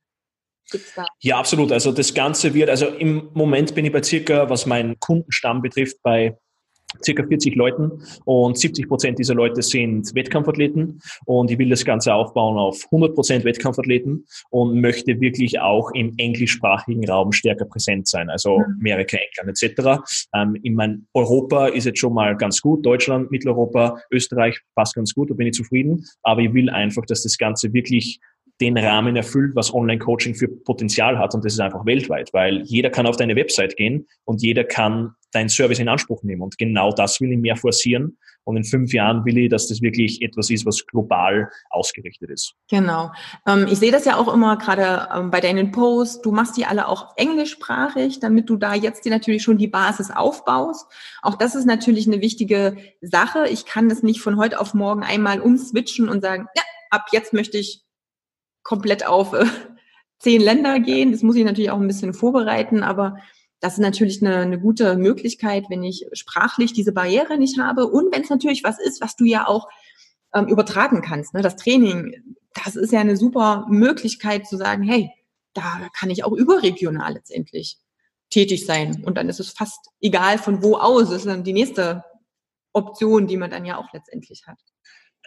Ja, absolut. Also das Ganze wird, also im Moment bin ich bei circa, was meinen Kundenstamm betrifft, bei circa 40 Leuten. Und 70 Prozent dieser Leute sind Wettkampfathleten. Und ich will das Ganze aufbauen auf 100 Prozent Wettkampfathleten und möchte wirklich auch im englischsprachigen Raum stärker präsent sein, also mhm. Amerika, England etc. Ähm, in mein Europa ist jetzt schon mal ganz gut, Deutschland, Mitteleuropa, Österreich passt ganz gut, da bin ich zufrieden, aber ich will einfach, dass das Ganze wirklich den Rahmen erfüllt, was Online-Coaching für Potenzial hat und das ist einfach weltweit, weil jeder kann auf deine Website gehen und jeder kann deinen Service in Anspruch nehmen und genau das will ich mehr forcieren und in fünf Jahren will ich, dass das wirklich etwas ist, was global ausgerichtet ist. Genau. Ähm, ich sehe das ja auch immer gerade ähm, bei deinen Posts. Du machst die alle auch englischsprachig, damit du da jetzt dir natürlich schon die Basis aufbaust. Auch das ist natürlich eine wichtige Sache. Ich kann das nicht von heute auf morgen einmal umswitchen und sagen, ja, ab jetzt möchte ich komplett auf äh, <laughs> zehn Länder gehen. Das muss ich natürlich auch ein bisschen vorbereiten, aber das ist natürlich eine, eine gute Möglichkeit, wenn ich sprachlich diese Barriere nicht habe und wenn es natürlich was ist, was du ja auch ähm, übertragen kannst. Ne? Das Training, das ist ja eine super Möglichkeit zu sagen, hey, da kann ich auch überregional letztendlich tätig sein. Und dann ist es fast egal von wo aus. Das ist dann die nächste Option, die man dann ja auch letztendlich hat.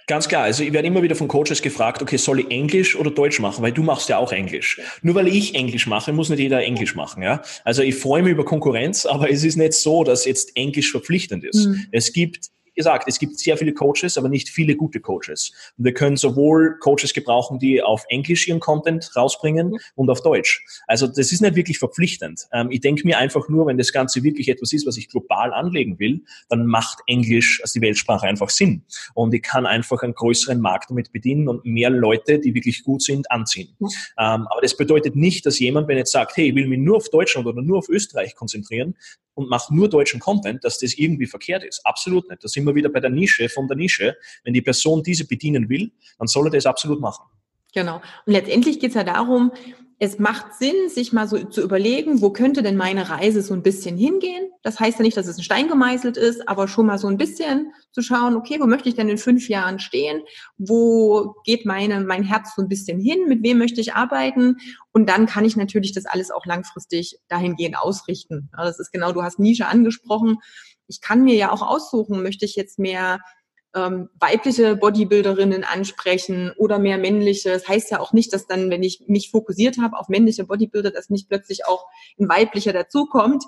Ganz klar, also ich werde immer wieder von Coaches gefragt, okay, soll ich Englisch oder Deutsch machen? Weil du machst ja auch Englisch. Nur weil ich Englisch mache, muss nicht jeder Englisch machen. Ja? Also ich freue mich über Konkurrenz, aber es ist nicht so, dass jetzt Englisch verpflichtend ist. Mhm. Es gibt gesagt, es gibt sehr viele Coaches, aber nicht viele gute Coaches. Und wir können sowohl Coaches gebrauchen, die auf Englisch ihren Content rausbringen und auf Deutsch. Also das ist nicht wirklich verpflichtend. Ähm, ich denke mir einfach nur, wenn das Ganze wirklich etwas ist, was ich global anlegen will, dann macht Englisch als die Weltsprache einfach Sinn. Und ich kann einfach einen größeren Markt damit bedienen und mehr Leute, die wirklich gut sind, anziehen. Ähm, aber das bedeutet nicht, dass jemand, wenn jetzt sagt, hey, ich will mich nur auf Deutschland oder nur auf Österreich konzentrieren, und mache nur deutschen Content, dass das irgendwie verkehrt ist. Absolut nicht. Da sind wir wieder bei der Nische von der Nische. Wenn die Person diese bedienen will, dann soll er das absolut machen. Genau. Und letztendlich geht es ja darum, es macht Sinn, sich mal so zu überlegen, wo könnte denn meine Reise so ein bisschen hingehen? Das heißt ja nicht, dass es ein Stein gemeißelt ist, aber schon mal so ein bisschen zu schauen, okay, wo möchte ich denn in fünf Jahren stehen? Wo geht meine, mein Herz so ein bisschen hin? Mit wem möchte ich arbeiten? Und dann kann ich natürlich das alles auch langfristig dahingehend ausrichten. Das ist genau, du hast Nische angesprochen. Ich kann mir ja auch aussuchen, möchte ich jetzt mehr ähm, weibliche Bodybuilderinnen ansprechen oder mehr männliche. Das heißt ja auch nicht, dass dann, wenn ich mich fokussiert habe auf männliche Bodybuilder, dass nicht plötzlich auch ein weiblicher dazukommt.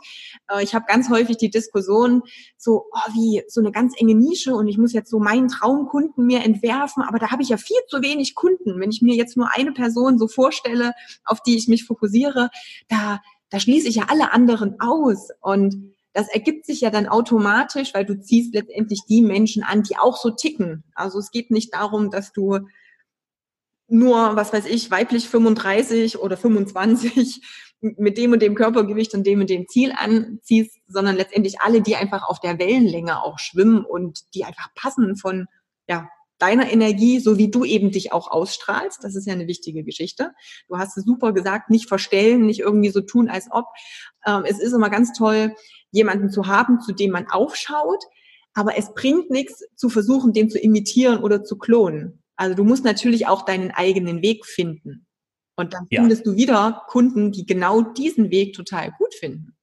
Äh, ich habe ganz häufig die Diskussion so, oh, wie so eine ganz enge Nische und ich muss jetzt so meinen Traumkunden mir entwerfen, aber da habe ich ja viel zu wenig Kunden. Wenn ich mir jetzt nur eine Person so vorstelle, auf die ich mich fokussiere, da, da schließe ich ja alle anderen aus und das ergibt sich ja dann automatisch, weil du ziehst letztendlich die Menschen an, die auch so ticken. Also es geht nicht darum, dass du nur, was weiß ich, weiblich 35 oder 25 <laughs> mit dem und dem Körpergewicht und dem und dem Ziel anziehst, sondern letztendlich alle, die einfach auf der Wellenlänge auch schwimmen und die einfach passen von, ja, deiner Energie, so wie du eben dich auch ausstrahlst. Das ist ja eine wichtige Geschichte. Du hast es super gesagt, nicht verstellen, nicht irgendwie so tun, als ob. Ähm, es ist immer ganz toll, jemanden zu haben, zu dem man aufschaut, aber es bringt nichts zu versuchen, den zu imitieren oder zu klonen. Also du musst natürlich auch deinen eigenen Weg finden. Und dann ja. findest du wieder Kunden, die genau diesen Weg total gut finden.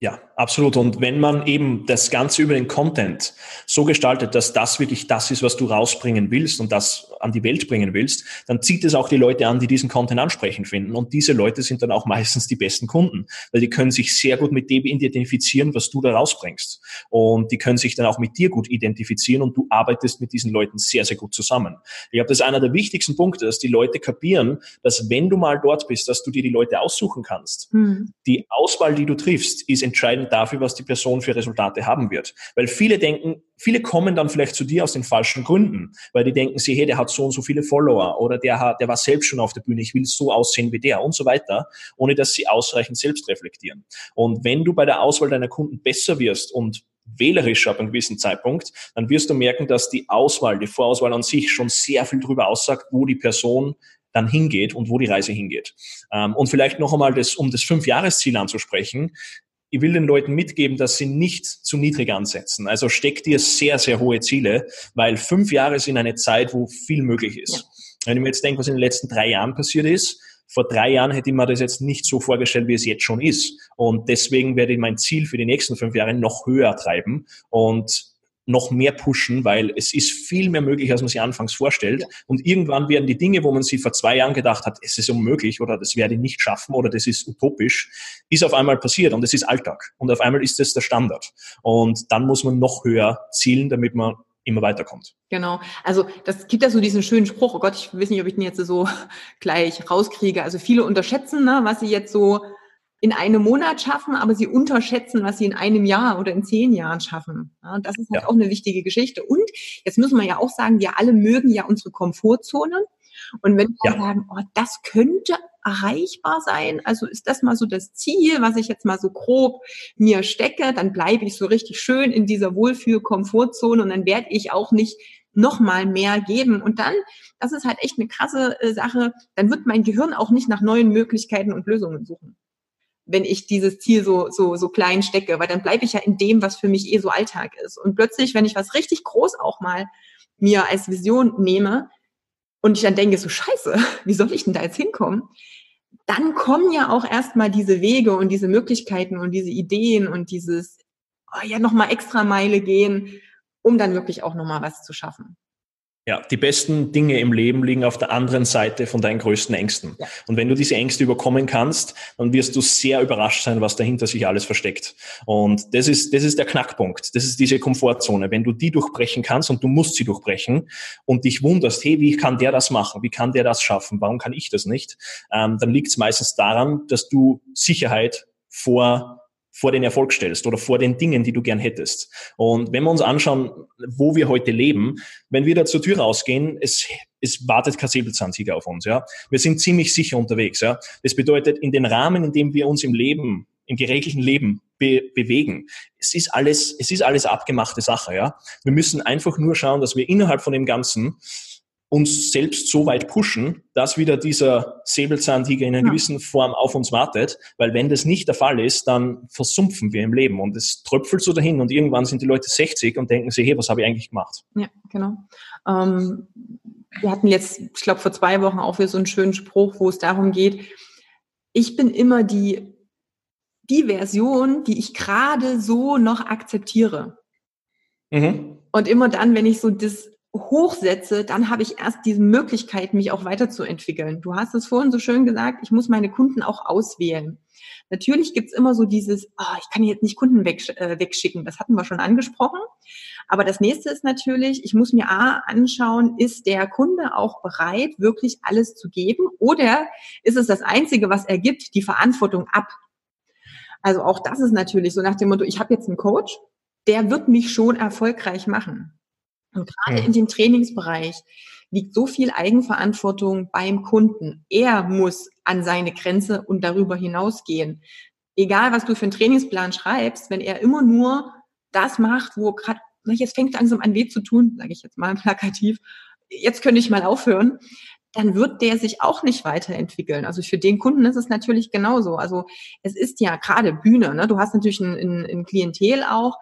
Ja, absolut. Und wenn man eben das Ganze über den Content so gestaltet, dass das wirklich das ist, was du rausbringen willst und das an die Welt bringen willst, dann zieht es auch die Leute an, die diesen Content ansprechend finden. Und diese Leute sind dann auch meistens die besten Kunden, weil die können sich sehr gut mit dem identifizieren, was du da rausbringst. Und die können sich dann auch mit dir gut identifizieren und du arbeitest mit diesen Leuten sehr, sehr gut zusammen. Ich glaube, das ist einer der wichtigsten Punkte, dass die Leute kapieren, dass wenn du mal dort bist, dass du dir die Leute aussuchen kannst. Mhm. Die Auswahl, die du triffst, ist entscheidend dafür, was die Person für Resultate haben wird. Weil viele denken, viele kommen dann vielleicht zu dir aus den falschen Gründen, weil die denken sie, hey, der hat so und so viele Follower oder der hat, der war selbst schon auf der Bühne, ich will so aussehen wie der und so weiter, ohne dass sie ausreichend selbst reflektieren. Und wenn du bei der Auswahl deiner Kunden besser wirst und wählerisch ab einem gewissen Zeitpunkt, dann wirst du merken, dass die Auswahl, die Vorauswahl an sich schon sehr viel darüber aussagt, wo die Person dann hingeht und wo die Reise hingeht. Ähm, und vielleicht noch einmal, das, um das Fünfjahresziel anzusprechen ich will den Leuten mitgeben, dass sie nicht zu niedrig ansetzen. Also steck dir sehr, sehr hohe Ziele, weil fünf Jahre sind eine Zeit, wo viel möglich ist. Wenn ich mir jetzt denke, was in den letzten drei Jahren passiert ist, vor drei Jahren hätte ich mir das jetzt nicht so vorgestellt, wie es jetzt schon ist. Und deswegen werde ich mein Ziel für die nächsten fünf Jahre noch höher treiben. Und noch mehr pushen, weil es ist viel mehr möglich, als man sich anfangs vorstellt. Ja. Und irgendwann werden die Dinge, wo man sich vor zwei Jahren gedacht hat, es ist unmöglich oder das werde ich nicht schaffen oder das ist utopisch, ist auf einmal passiert und es ist Alltag. Und auf einmal ist das der Standard. Und dann muss man noch höher zielen, damit man immer weiterkommt. Genau. Also das gibt ja so diesen schönen Spruch, oh Gott, ich weiß nicht, ob ich den jetzt so <laughs> gleich rauskriege. Also viele unterschätzen, ne, was sie jetzt so in einem Monat schaffen, aber sie unterschätzen, was sie in einem Jahr oder in zehn Jahren schaffen. Ja, das ist halt ja. auch eine wichtige Geschichte. Und jetzt müssen wir ja auch sagen, wir alle mögen ja unsere Komfortzone. Und wenn wir ja. sagen, oh, das könnte erreichbar sein, also ist das mal so das Ziel, was ich jetzt mal so grob mir stecke, dann bleibe ich so richtig schön in dieser Wohlfühl-Komfortzone und dann werde ich auch nicht noch mal mehr geben. Und dann, das ist halt echt eine krasse äh, Sache, dann wird mein Gehirn auch nicht nach neuen Möglichkeiten und Lösungen suchen wenn ich dieses Ziel so, so, so klein stecke, weil dann bleibe ich ja in dem, was für mich eh so Alltag ist. Und plötzlich, wenn ich was richtig groß auch mal mir als Vision nehme und ich dann denke, so scheiße, <laughs> wie soll ich denn da jetzt hinkommen? Dann kommen ja auch erstmal diese Wege und diese Möglichkeiten und diese Ideen und dieses, oh ja, nochmal extra Meile gehen, um dann wirklich auch nochmal was zu schaffen. Ja, die besten Dinge im Leben liegen auf der anderen Seite von deinen größten Ängsten. Ja. Und wenn du diese Ängste überkommen kannst, dann wirst du sehr überrascht sein, was dahinter sich alles versteckt. Und das ist, das ist der Knackpunkt. Das ist diese Komfortzone. Wenn du die durchbrechen kannst und du musst sie durchbrechen und dich wunderst, hey, wie kann der das machen? Wie kann der das schaffen? Warum kann ich das nicht? Ähm, dann liegt es meistens daran, dass du Sicherheit vor vor den Erfolg stellst oder vor den Dingen, die du gern hättest. Und wenn wir uns anschauen, wo wir heute leben, wenn wir da zur Tür rausgehen, es, es wartet kein Säbelzahnsieger auf uns. Ja, wir sind ziemlich sicher unterwegs. Ja, das bedeutet, in den Rahmen, in dem wir uns im Leben, im geregelten Leben be bewegen, es ist alles, es ist alles abgemachte Sache. Ja, wir müssen einfach nur schauen, dass wir innerhalb von dem Ganzen uns selbst so weit pushen, dass wieder dieser Säbelzahntiger in einer ja. gewissen Form auf uns wartet, weil wenn das nicht der Fall ist, dann versumpfen wir im Leben und es tröpfelt so dahin und irgendwann sind die Leute 60 und denken sich, hey, was habe ich eigentlich gemacht? Ja, genau. Ähm, wir hatten jetzt, ich glaube, vor zwei Wochen auch wieder so einen schönen Spruch, wo es darum geht, ich bin immer die, die Version, die ich gerade so noch akzeptiere. Mhm. Und immer dann, wenn ich so das hochsetze, dann habe ich erst diese Möglichkeit, mich auch weiterzuentwickeln. Du hast es vorhin so schön gesagt, ich muss meine Kunden auch auswählen. Natürlich gibt's immer so dieses, oh, ich kann jetzt nicht Kunden weg, äh, wegschicken, das hatten wir schon angesprochen. Aber das nächste ist natürlich, ich muss mir A anschauen, ist der Kunde auch bereit, wirklich alles zu geben oder ist es das Einzige, was er gibt, die Verantwortung ab? Also auch das ist natürlich so nach dem Motto, ich habe jetzt einen Coach, der wird mich schon erfolgreich machen. Und gerade mhm. in dem Trainingsbereich liegt so viel Eigenverantwortung beim Kunden. Er muss an seine Grenze und darüber hinausgehen. Egal, was du für einen Trainingsplan schreibst, wenn er immer nur das macht, wo gerade, jetzt fängt langsam an weh zu tun, sage ich jetzt mal <laughs> plakativ, jetzt könnte ich mal aufhören, dann wird der sich auch nicht weiterentwickeln. Also für den Kunden ist es natürlich genauso. Also es ist ja gerade Bühne, ne? du hast natürlich ein, ein, ein Klientel auch,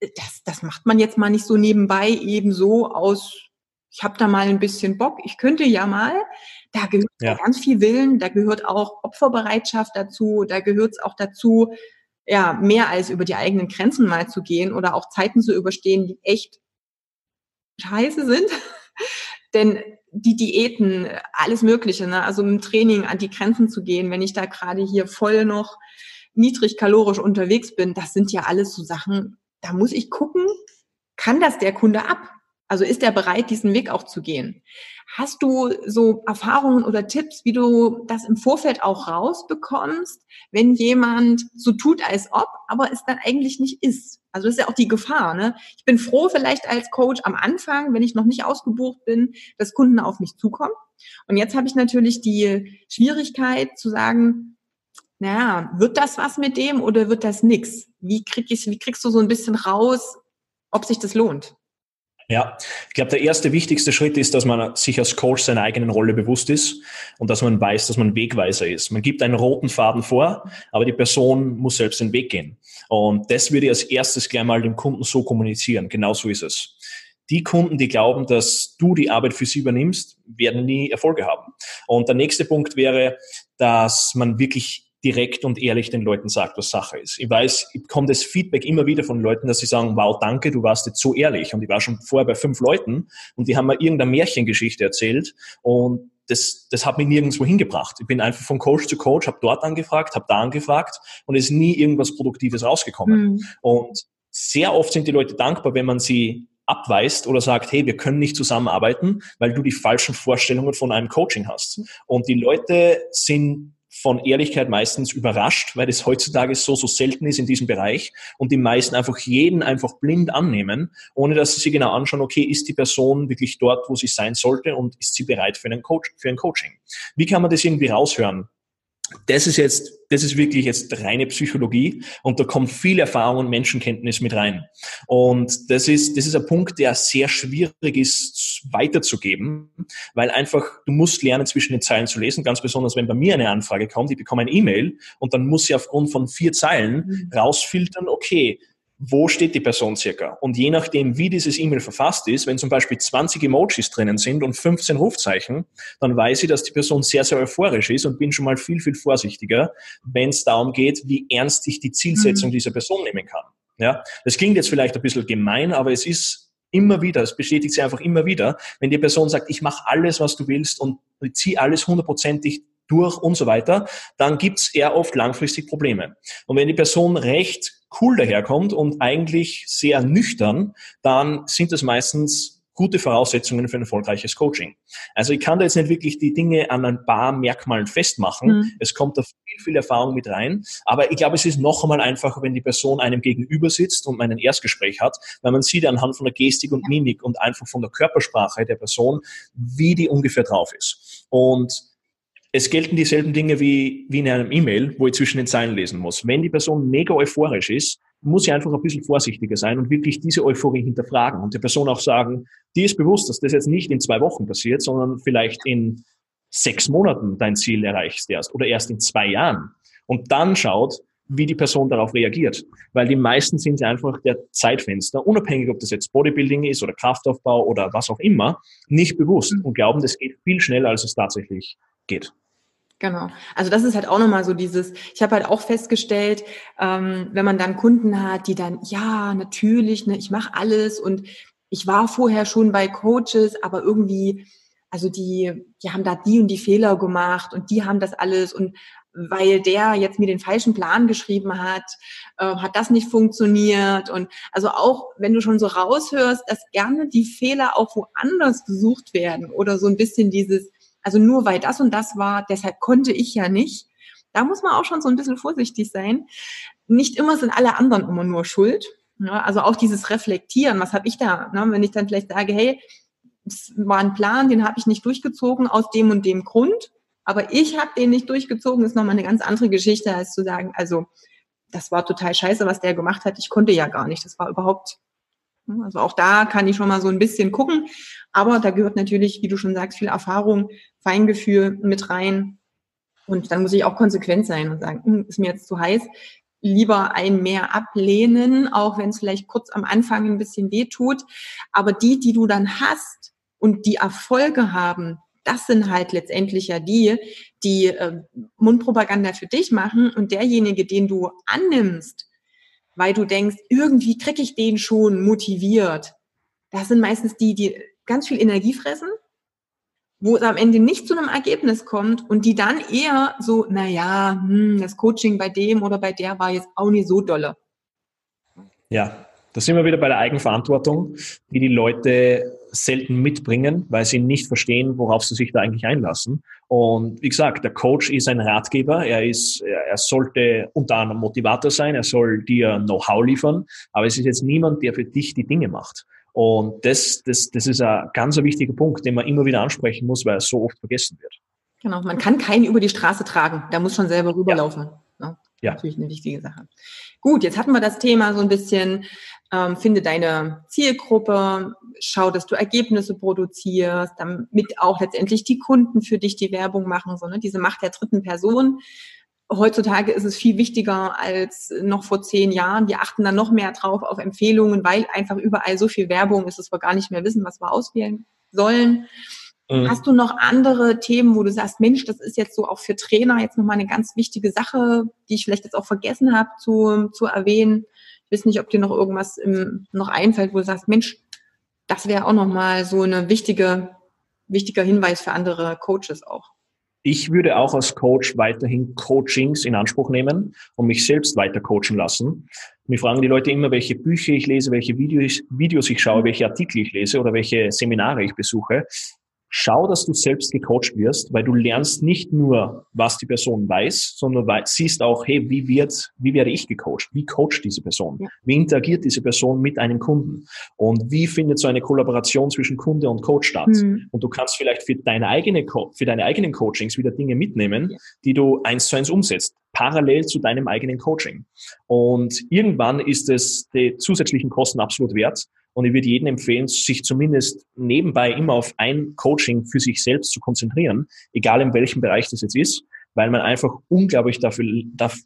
das, das macht man jetzt mal nicht so nebenbei eben so aus, ich habe da mal ein bisschen Bock, ich könnte ja mal. Da gehört ja. ganz viel Willen, da gehört auch Opferbereitschaft dazu, da gehört es auch dazu, ja, mehr als über die eigenen Grenzen mal zu gehen oder auch Zeiten zu überstehen, die echt scheiße sind. <laughs> Denn die Diäten, alles Mögliche, ne? also im Training an die Grenzen zu gehen, wenn ich da gerade hier voll noch niedrig kalorisch unterwegs bin, das sind ja alles so Sachen, da muss ich gucken, kann das der Kunde ab? Also ist er bereit, diesen Weg auch zu gehen? Hast du so Erfahrungen oder Tipps, wie du das im Vorfeld auch rausbekommst, wenn jemand so tut, als ob, aber es dann eigentlich nicht ist? Also das ist ja auch die Gefahr. Ne? Ich bin froh vielleicht als Coach am Anfang, wenn ich noch nicht ausgebucht bin, dass Kunden auf mich zukommen. Und jetzt habe ich natürlich die Schwierigkeit zu sagen, naja, wird das was mit dem oder wird das nix? Wie, krieg ich, wie kriegst du so ein bisschen raus, ob sich das lohnt? Ja, ich glaube, der erste wichtigste Schritt ist, dass man sich als Coach seiner eigenen Rolle bewusst ist und dass man weiß, dass man Wegweiser ist. Man gibt einen roten Faden vor, aber die Person muss selbst den Weg gehen. Und das würde ich als erstes gleich mal dem Kunden so kommunizieren. Genau so ist es. Die Kunden, die glauben, dass du die Arbeit für sie übernimmst, werden nie Erfolge haben. Und der nächste Punkt wäre, dass man wirklich direkt und ehrlich den Leuten sagt, was Sache ist. Ich weiß, ich bekomme das Feedback immer wieder von Leuten, dass sie sagen, wow, danke, du warst jetzt so ehrlich. Und ich war schon vorher bei fünf Leuten und die haben mir irgendeine Märchengeschichte erzählt und das, das hat mich nirgendwo hingebracht. Ich bin einfach von Coach zu Coach, habe dort angefragt, habe da angefragt und es ist nie irgendwas Produktives rausgekommen. Mhm. Und sehr oft sind die Leute dankbar, wenn man sie abweist oder sagt, hey, wir können nicht zusammenarbeiten, weil du die falschen Vorstellungen von einem Coaching hast. Und die Leute sind von Ehrlichkeit meistens überrascht, weil es heutzutage so, so selten ist in diesem Bereich und die meisten einfach jeden einfach blind annehmen, ohne dass sie sich genau anschauen, okay, ist die Person wirklich dort, wo sie sein sollte und ist sie bereit für, einen Coach, für ein Coaching? Wie kann man das irgendwie raushören? Das ist jetzt, das ist wirklich jetzt reine Psychologie und da kommt viel Erfahrung und Menschenkenntnis mit rein. Und das ist, das ist ein Punkt, der sehr schwierig ist weiterzugeben, weil einfach, du musst lernen, zwischen den Zeilen zu lesen, ganz besonders, wenn bei mir eine Anfrage kommt, ich bekomme ein E-Mail und dann muss ich aufgrund von vier Zeilen mhm. rausfiltern, okay, wo steht die Person circa? Und je nachdem, wie dieses E-Mail verfasst ist, wenn zum Beispiel 20 Emojis drinnen sind und 15 Rufzeichen, dann weiß ich, dass die Person sehr, sehr euphorisch ist und bin schon mal viel, viel vorsichtiger, wenn es darum geht, wie ernst ich die Zielsetzung mhm. dieser Person nehmen kann. Ja, das klingt jetzt vielleicht ein bisschen gemein, aber es ist immer wieder, es bestätigt sich einfach immer wieder, wenn die Person sagt, ich mache alles, was du willst und ziehe alles hundertprozentig durch und so weiter, dann gibt's eher oft langfristig Probleme. Und wenn die Person recht cool daherkommt und eigentlich sehr nüchtern, dann sind das meistens gute Voraussetzungen für ein erfolgreiches Coaching. Also ich kann da jetzt nicht wirklich die Dinge an ein paar Merkmalen festmachen. Mhm. Es kommt da viel, viel Erfahrung mit rein. Aber ich glaube, es ist noch einmal einfacher, wenn die Person einem gegenüber sitzt und man ein Erstgespräch hat, weil man sieht anhand von der Gestik und Mimik und einfach von der Körpersprache der Person, wie die ungefähr drauf ist. Und es gelten dieselben Dinge wie, wie in einem E-Mail, wo ich zwischen den Zeilen lesen muss. Wenn die Person mega euphorisch ist, muss ich einfach ein bisschen vorsichtiger sein und wirklich diese Euphorie hinterfragen und der Person auch sagen, die ist bewusst, dass das jetzt nicht in zwei Wochen passiert, sondern vielleicht in sechs Monaten dein Ziel erreichst erst oder erst in zwei Jahren. Und dann schaut, wie die Person darauf reagiert. Weil die meisten sind ja einfach der Zeitfenster, unabhängig ob das jetzt Bodybuilding ist oder Kraftaufbau oder was auch immer, nicht bewusst und glauben, das geht viel schneller, als es tatsächlich geht. Genau. Also das ist halt auch nochmal so dieses, ich habe halt auch festgestellt, ähm, wenn man dann Kunden hat, die dann, ja, natürlich, ne, ich mache alles und ich war vorher schon bei Coaches, aber irgendwie, also die, die haben da die und die Fehler gemacht und die haben das alles und weil der jetzt mir den falschen Plan geschrieben hat, äh, hat das nicht funktioniert. Und also auch, wenn du schon so raushörst, dass gerne die Fehler auch woanders gesucht werden oder so ein bisschen dieses, also nur weil das und das war, deshalb konnte ich ja nicht. Da muss man auch schon so ein bisschen vorsichtig sein. Nicht immer sind alle anderen immer nur schuld. Ja, also auch dieses Reflektieren, was habe ich da? Ne? Wenn ich dann vielleicht sage, hey, es war ein Plan, den habe ich nicht durchgezogen aus dem und dem Grund, aber ich habe den nicht durchgezogen, ist nochmal eine ganz andere Geschichte, als zu sagen, also das war total scheiße, was der gemacht hat. Ich konnte ja gar nicht. Das war überhaupt, also auch da kann ich schon mal so ein bisschen gucken. Aber da gehört natürlich, wie du schon sagst, viel Erfahrung, Feingefühl mit rein. Und dann muss ich auch konsequent sein und sagen, hm, ist mir jetzt zu heiß. Lieber ein mehr ablehnen, auch wenn es vielleicht kurz am Anfang ein bisschen weh tut. Aber die, die du dann hast und die Erfolge haben, das sind halt letztendlich ja die, die äh, Mundpropaganda für dich machen und derjenige, den du annimmst, weil du denkst, irgendwie krieg ich den schon motiviert. Das sind meistens die, die ganz viel Energie fressen, wo es am Ende nicht zu einem Ergebnis kommt und die dann eher so, na ja, hm, das Coaching bei dem oder bei der war jetzt auch nicht so dolle. Ja, da sind wir wieder bei der Eigenverantwortung, die die Leute selten mitbringen, weil sie nicht verstehen, worauf sie sich da eigentlich einlassen. Und wie gesagt, der Coach ist ein Ratgeber. Er ist, er sollte unter anderem Motivator sein. Er soll dir Know-how liefern. Aber es ist jetzt niemand, der für dich die Dinge macht. Und das, das, das ist ein ganz wichtiger Punkt, den man immer wieder ansprechen muss, weil er so oft vergessen wird. Genau. Man kann keinen über die Straße tragen. Der muss schon selber rüberlaufen. Ja. Ja. Natürlich eine wichtige Sache. Gut, jetzt hatten wir das Thema so ein bisschen ähm, finde deine Zielgruppe, schau, dass du Ergebnisse produzierst, damit auch letztendlich die Kunden für dich die Werbung machen, so, ne? diese Macht der dritten Person. Heutzutage ist es viel wichtiger als noch vor zehn Jahren. Wir achten dann noch mehr drauf auf Empfehlungen, weil einfach überall so viel Werbung ist, dass wir gar nicht mehr wissen, was wir auswählen sollen. Mhm. Hast du noch andere Themen, wo du sagst, Mensch, das ist jetzt so auch für Trainer jetzt nochmal eine ganz wichtige Sache, die ich vielleicht jetzt auch vergessen habe zu, zu erwähnen? Ich weiß nicht, ob dir noch irgendwas im, noch einfällt, wo du sagst, Mensch, das wäre auch nochmal so eine wichtige, wichtiger Hinweis für andere Coaches auch. Ich würde auch als Coach weiterhin Coachings in Anspruch nehmen und mich selbst weiter coachen lassen. Mir fragen die Leute immer, welche Bücher ich lese, welche Videos, Videos ich schaue, welche Artikel ich lese oder welche Seminare ich besuche. Schau, dass du selbst gecoacht wirst, weil du lernst nicht nur, was die Person weiß, sondern siehst auch, hey, wie wird, wie werde ich gecoacht? Wie coacht diese Person? Ja. Wie interagiert diese Person mit einem Kunden? Und wie findet so eine Kollaboration zwischen Kunde und Coach statt? Mhm. Und du kannst vielleicht für deine eigene, für deine eigenen Coachings wieder Dinge mitnehmen, ja. die du eins zu eins umsetzt parallel zu deinem eigenen Coaching. Und irgendwann ist es die zusätzlichen Kosten absolut wert. Und ich würde jedem empfehlen, sich zumindest nebenbei immer auf ein Coaching für sich selbst zu konzentrieren, egal in welchem Bereich das jetzt ist, weil man einfach unglaublich dafür,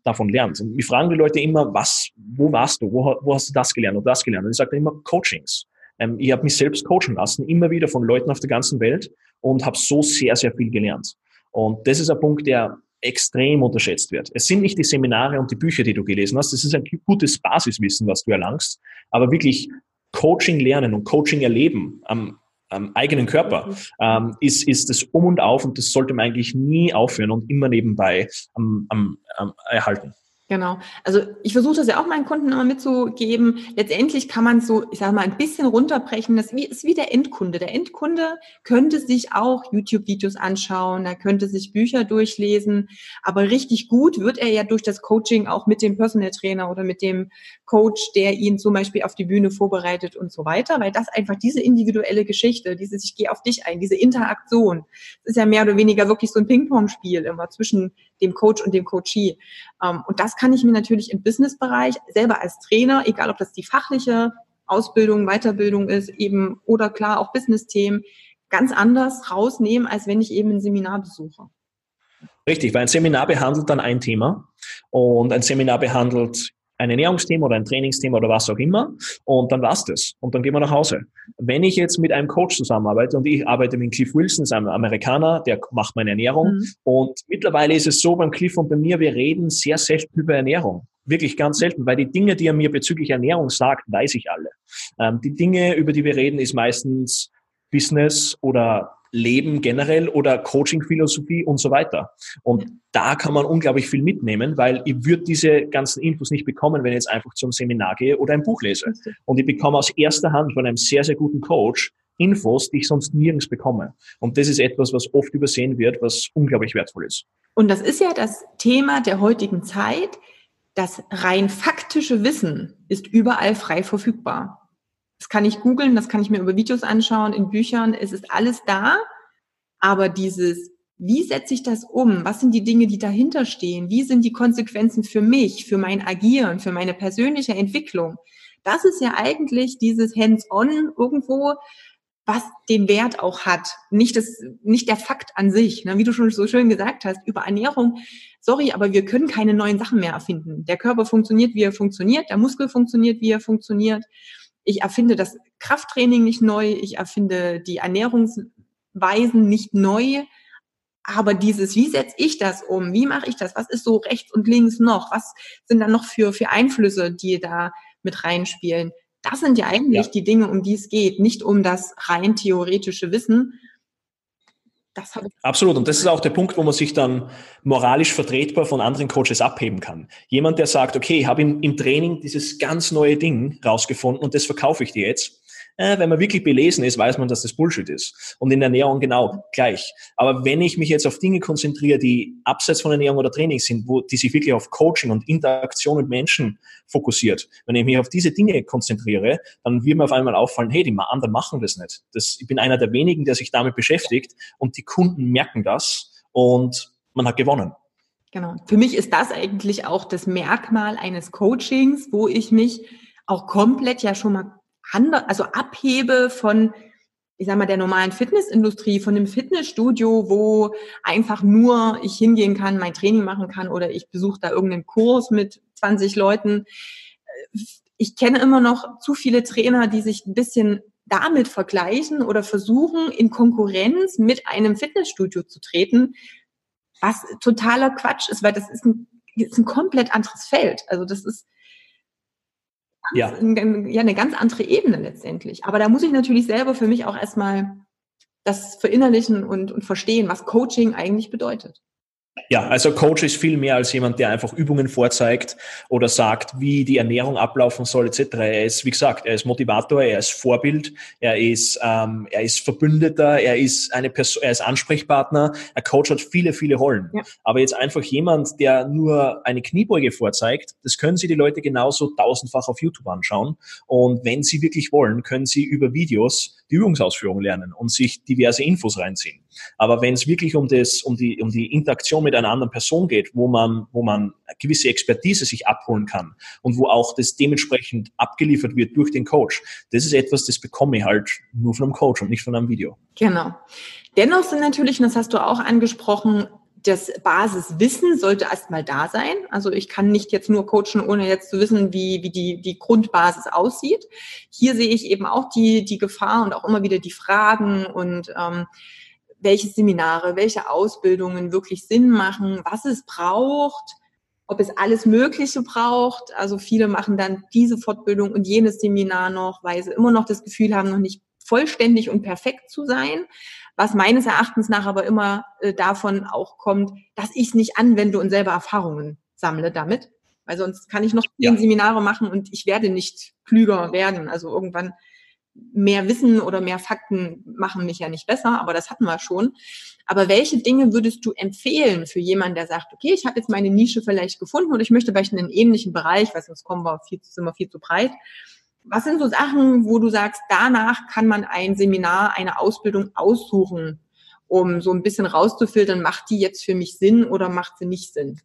davon lernt. Und wir fragen die Leute immer, was, wo warst du, wo, wo hast du das gelernt oder das gelernt? Und ich sage immer Coachings. Ähm, ich habe mich selbst coachen lassen, immer wieder von Leuten auf der ganzen Welt und habe so sehr, sehr viel gelernt. Und das ist ein Punkt, der extrem unterschätzt wird. Es sind nicht die Seminare und die Bücher, die du gelesen hast. Das ist ein gutes Basiswissen, was du erlangst. Aber wirklich Coaching lernen und Coaching erleben am, am eigenen Körper ähm, ist, ist das Um und Auf und das sollte man eigentlich nie aufhören und immer nebenbei am, am, am erhalten. Genau. Also ich versuche das ja auch meinen Kunden immer mitzugeben. Letztendlich kann man so, ich sage mal, ein bisschen runterbrechen. Das ist wie der Endkunde. Der Endkunde könnte sich auch YouTube-Videos anschauen, er könnte sich Bücher durchlesen, aber richtig gut wird er ja durch das Coaching auch mit dem Personal Trainer oder mit dem Coach, der ihn zum Beispiel auf die Bühne vorbereitet und so weiter, weil das einfach diese individuelle Geschichte, dieses ich gehe auf dich ein, diese Interaktion, das ist ja mehr oder weniger wirklich so ein Ping-Pong-Spiel immer zwischen dem Coach und dem Coachee. Ähm, und das kann ich mir natürlich im Businessbereich selber als Trainer, egal ob das die fachliche Ausbildung, Weiterbildung ist, eben oder klar auch Business-Themen, ganz anders rausnehmen, als wenn ich eben ein Seminar besuche. Richtig, weil ein Seminar behandelt dann ein Thema und ein Seminar behandelt ein Ernährungsthema oder ein Trainingsthema oder was auch immer und dann war's das und dann gehen wir nach Hause. Wenn ich jetzt mit einem Coach zusammenarbeite und ich arbeite mit Cliff Wilson, einem Amerikaner, der macht meine Ernährung mhm. und mittlerweile ist es so beim Cliff und bei mir, wir reden sehr selten über Ernährung. Wirklich ganz selten, weil die Dinge, die er mir bezüglich Ernährung sagt, weiß ich alle. Ähm, die Dinge, über die wir reden, ist meistens Business oder Leben generell oder Coaching-Philosophie und so weiter. Und da kann man unglaublich viel mitnehmen, weil ich würde diese ganzen Infos nicht bekommen, wenn ich jetzt einfach zum Seminar gehe oder ein Buch lese. Und ich bekomme aus erster Hand von einem sehr, sehr guten Coach Infos, die ich sonst nirgends bekomme. Und das ist etwas, was oft übersehen wird, was unglaublich wertvoll ist. Und das ist ja das Thema der heutigen Zeit. Das rein faktische Wissen ist überall frei verfügbar. Das kann ich googeln, das kann ich mir über Videos anschauen, in Büchern, es ist alles da. Aber dieses, wie setze ich das um? Was sind die Dinge, die dahinter stehen? Wie sind die Konsequenzen für mich, für mein Agieren, für meine persönliche Entwicklung? Das ist ja eigentlich dieses Hands-on irgendwo, was den Wert auch hat. Nicht, das, nicht der Fakt an sich. Ne? Wie du schon so schön gesagt hast, über Ernährung, sorry, aber wir können keine neuen Sachen mehr erfinden. Der Körper funktioniert, wie er funktioniert, der Muskel funktioniert, wie er funktioniert. Ich erfinde das Krafttraining nicht neu, ich erfinde die Ernährungsweisen nicht neu. Aber dieses, wie setze ich das um? Wie mache ich das? Was ist so rechts und links noch? Was sind dann noch für, für Einflüsse, die da mit reinspielen? Das sind ja eigentlich ja. die Dinge, um die es geht, nicht um das rein theoretische Wissen. Absolut. Und das ist auch der Punkt, wo man sich dann moralisch vertretbar von anderen Coaches abheben kann. Jemand, der sagt, okay, ich habe im, im Training dieses ganz neue Ding rausgefunden und das verkaufe ich dir jetzt äh, wenn man wirklich belesen ist, weiß man, dass das Bullshit ist. Und in der Ernährung genau gleich. Aber wenn ich mich jetzt auf Dinge konzentriere, die abseits von Ernährung oder Training sind, wo, die sich wirklich auf Coaching und Interaktion mit Menschen fokussiert, wenn ich mich auf diese Dinge konzentriere, dann wird mir auf einmal auffallen, hey, die anderen machen das nicht. Das, ich bin einer der wenigen, der sich damit beschäftigt und die Kunden merken das und man hat gewonnen. Genau. Für mich ist das eigentlich auch das Merkmal eines Coachings, wo ich mich auch komplett ja schon mal andere, also abhebe von, ich sag mal, der normalen Fitnessindustrie, von dem Fitnessstudio, wo einfach nur ich hingehen kann, mein Training machen kann oder ich besuche da irgendeinen Kurs mit 20 Leuten. Ich kenne immer noch zu viele Trainer, die sich ein bisschen damit vergleichen oder versuchen, in Konkurrenz mit einem Fitnessstudio zu treten, was totaler Quatsch ist, weil das ist ein, ist ein komplett anderes Feld. Also das ist, ja. ja eine ganz andere Ebene letztendlich. Aber da muss ich natürlich selber für mich auch erstmal das verinnerlichen und, und verstehen, was Coaching eigentlich bedeutet. Ja, also Coach ist viel mehr als jemand, der einfach Übungen vorzeigt oder sagt, wie die Ernährung ablaufen soll etc. Er ist, wie gesagt, er ist Motivator, er ist Vorbild, er ist, ähm, er ist Verbündeter, er ist eine Person, er ist Ansprechpartner. Ein Coach hat viele, viele Rollen. Ja. Aber jetzt einfach jemand, der nur eine Kniebeuge vorzeigt, das können Sie die Leute genauso tausendfach auf YouTube anschauen. Und wenn Sie wirklich wollen, können Sie über Videos die Übungsausführung lernen und sich diverse Infos reinziehen. Aber wenn es wirklich um das, um die, um die Interaktion mit einer anderen Person geht, wo man, wo man gewisse Expertise sich abholen kann und wo auch das dementsprechend abgeliefert wird durch den Coach, das ist etwas, das bekomme ich halt nur von einem Coach und nicht von einem Video. Genau. Dennoch sind natürlich, und das hast du auch angesprochen, das Basiswissen sollte erstmal da sein. Also ich kann nicht jetzt nur coachen, ohne jetzt zu wissen, wie, wie die, die Grundbasis aussieht. Hier sehe ich eben auch die, die Gefahr und auch immer wieder die Fragen und ähm, welche Seminare, welche Ausbildungen wirklich Sinn machen, was es braucht, ob es alles Mögliche braucht. Also viele machen dann diese Fortbildung und jenes Seminar noch, weil sie immer noch das Gefühl haben, noch nicht vollständig und perfekt zu sein, was meines Erachtens nach aber immer äh, davon auch kommt, dass ich es nicht anwende und selber Erfahrungen sammle damit, weil sonst kann ich noch zehn ja. Seminare machen und ich werde nicht klüger werden. Also irgendwann mehr Wissen oder mehr Fakten machen mich ja nicht besser, aber das hatten wir schon. Aber welche Dinge würdest du empfehlen für jemanden, der sagt, okay, ich habe jetzt meine Nische vielleicht gefunden und ich möchte vielleicht in einen ähnlichen Bereich, weil sonst kommen wir viel, sind wir viel zu breit. Was sind so Sachen, wo du sagst, danach kann man ein Seminar, eine Ausbildung aussuchen, um so ein bisschen rauszufiltern, macht die jetzt für mich Sinn oder macht sie nicht Sinn?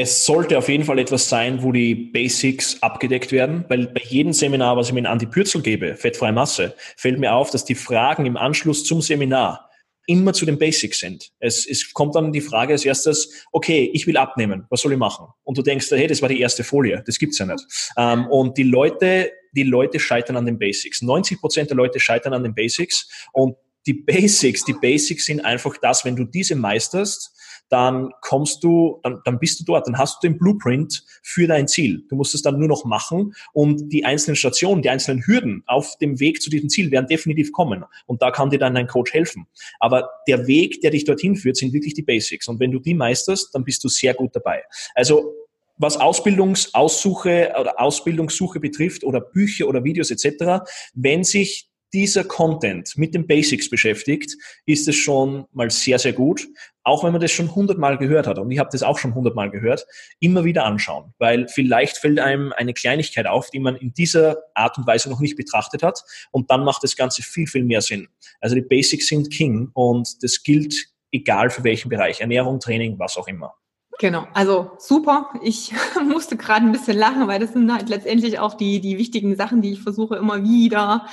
Es sollte auf jeden Fall etwas sein, wo die Basics abgedeckt werden, weil bei jedem Seminar, was ich mir an die Pürzel gebe, fettfreie Masse, fällt mir auf, dass die Fragen im Anschluss zum Seminar immer zu den Basics sind. Es, es kommt dann die Frage als erstes, okay, ich will abnehmen, was soll ich machen? Und du denkst, hey, das war die erste Folie, das gibt's ja nicht. Ähm, und die Leute, die Leute scheitern an den Basics. 90 Prozent der Leute scheitern an den Basics und die Basics, die Basics sind einfach das, wenn du diese meisterst, dann kommst du, dann, dann bist du dort, dann hast du den Blueprint für dein Ziel. Du musst es dann nur noch machen und die einzelnen Stationen, die einzelnen Hürden auf dem Weg zu diesem Ziel werden definitiv kommen. Und da kann dir dann dein Coach helfen. Aber der Weg, der dich dorthin führt, sind wirklich die Basics. Und wenn du die meisterst, dann bist du sehr gut dabei. Also was Ausbildungsaussuche oder Ausbildungssuche betrifft oder Bücher oder Videos etc., wenn sich dieser Content mit den Basics beschäftigt, ist es schon mal sehr, sehr gut. Auch wenn man das schon hundertmal gehört hat, und ich habe das auch schon hundertmal gehört, immer wieder anschauen, weil vielleicht fällt einem eine Kleinigkeit auf, die man in dieser Art und Weise noch nicht betrachtet hat, und dann macht das Ganze viel, viel mehr Sinn. Also die Basics sind King und das gilt egal für welchen Bereich, Ernährung, Training, was auch immer. Genau, also super. Ich <laughs> musste gerade ein bisschen lachen, weil das sind halt letztendlich auch die, die wichtigen Sachen, die ich versuche immer wieder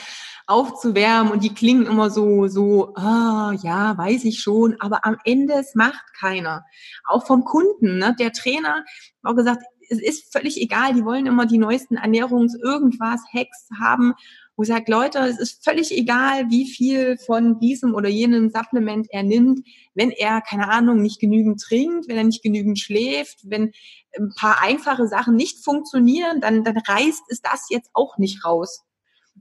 aufzuwärmen und die klingen immer so, so, ah, ja, weiß ich schon, aber am Ende es macht keiner. Auch vom Kunden, ne? Der Trainer hat auch gesagt, es ist völlig egal, die wollen immer die neuesten Ernährungs irgendwas, Hacks haben wo sage, Leute, es ist völlig egal, wie viel von diesem oder jenem Supplement er nimmt, wenn er, keine Ahnung, nicht genügend trinkt, wenn er nicht genügend schläft, wenn ein paar einfache Sachen nicht funktionieren, dann, dann reißt es das jetzt auch nicht raus.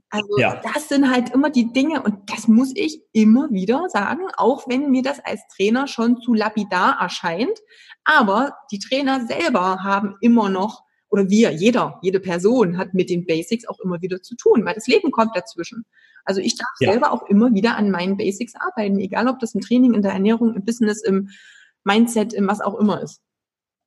Also ja. das sind halt immer die Dinge und das muss ich immer wieder sagen, auch wenn mir das als Trainer schon zu lapidar erscheint. Aber die Trainer selber haben immer noch oder wir, jeder, jede Person hat mit den Basics auch immer wieder zu tun, weil das Leben kommt dazwischen. Also ich darf ja. selber auch immer wieder an meinen Basics arbeiten, egal ob das im Training, in der Ernährung, im Business, im Mindset, im was auch immer ist.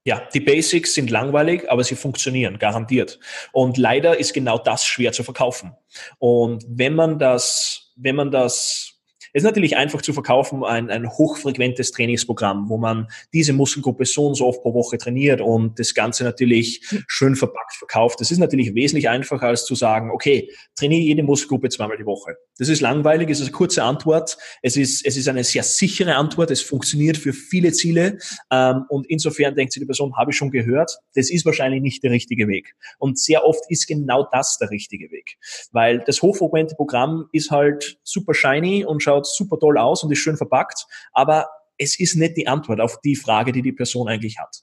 Ja, die Basics sind langweilig, aber sie funktionieren, garantiert. Und leider ist genau das schwer zu verkaufen. Und wenn man das, wenn man das es ist natürlich einfach zu verkaufen, ein, ein hochfrequentes Trainingsprogramm, wo man diese Muskelgruppe so und so oft pro Woche trainiert und das Ganze natürlich schön verpackt verkauft. Das ist natürlich wesentlich einfacher als zu sagen, okay, trainiere jede Muskelgruppe zweimal die Woche. Das ist langweilig, es ist eine kurze Antwort, es ist, es ist eine sehr sichere Antwort, es funktioniert für viele Ziele ähm, und insofern denkt sich die Person, habe ich schon gehört, das ist wahrscheinlich nicht der richtige Weg. Und sehr oft ist genau das der richtige Weg, weil das hochfrequente Programm ist halt super shiny und schaut schaut super toll aus und ist schön verpackt, aber es ist nicht die Antwort auf die Frage, die die Person eigentlich hat.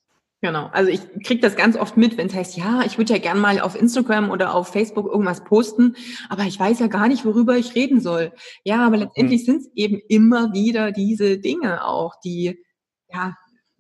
Genau, also ich kriege das ganz oft mit, wenn es heißt, ja, ich würde ja gern mal auf Instagram oder auf Facebook irgendwas posten, aber ich weiß ja gar nicht, worüber ich reden soll. Ja, aber letztendlich mhm. sind es eben immer wieder diese Dinge auch, die ja,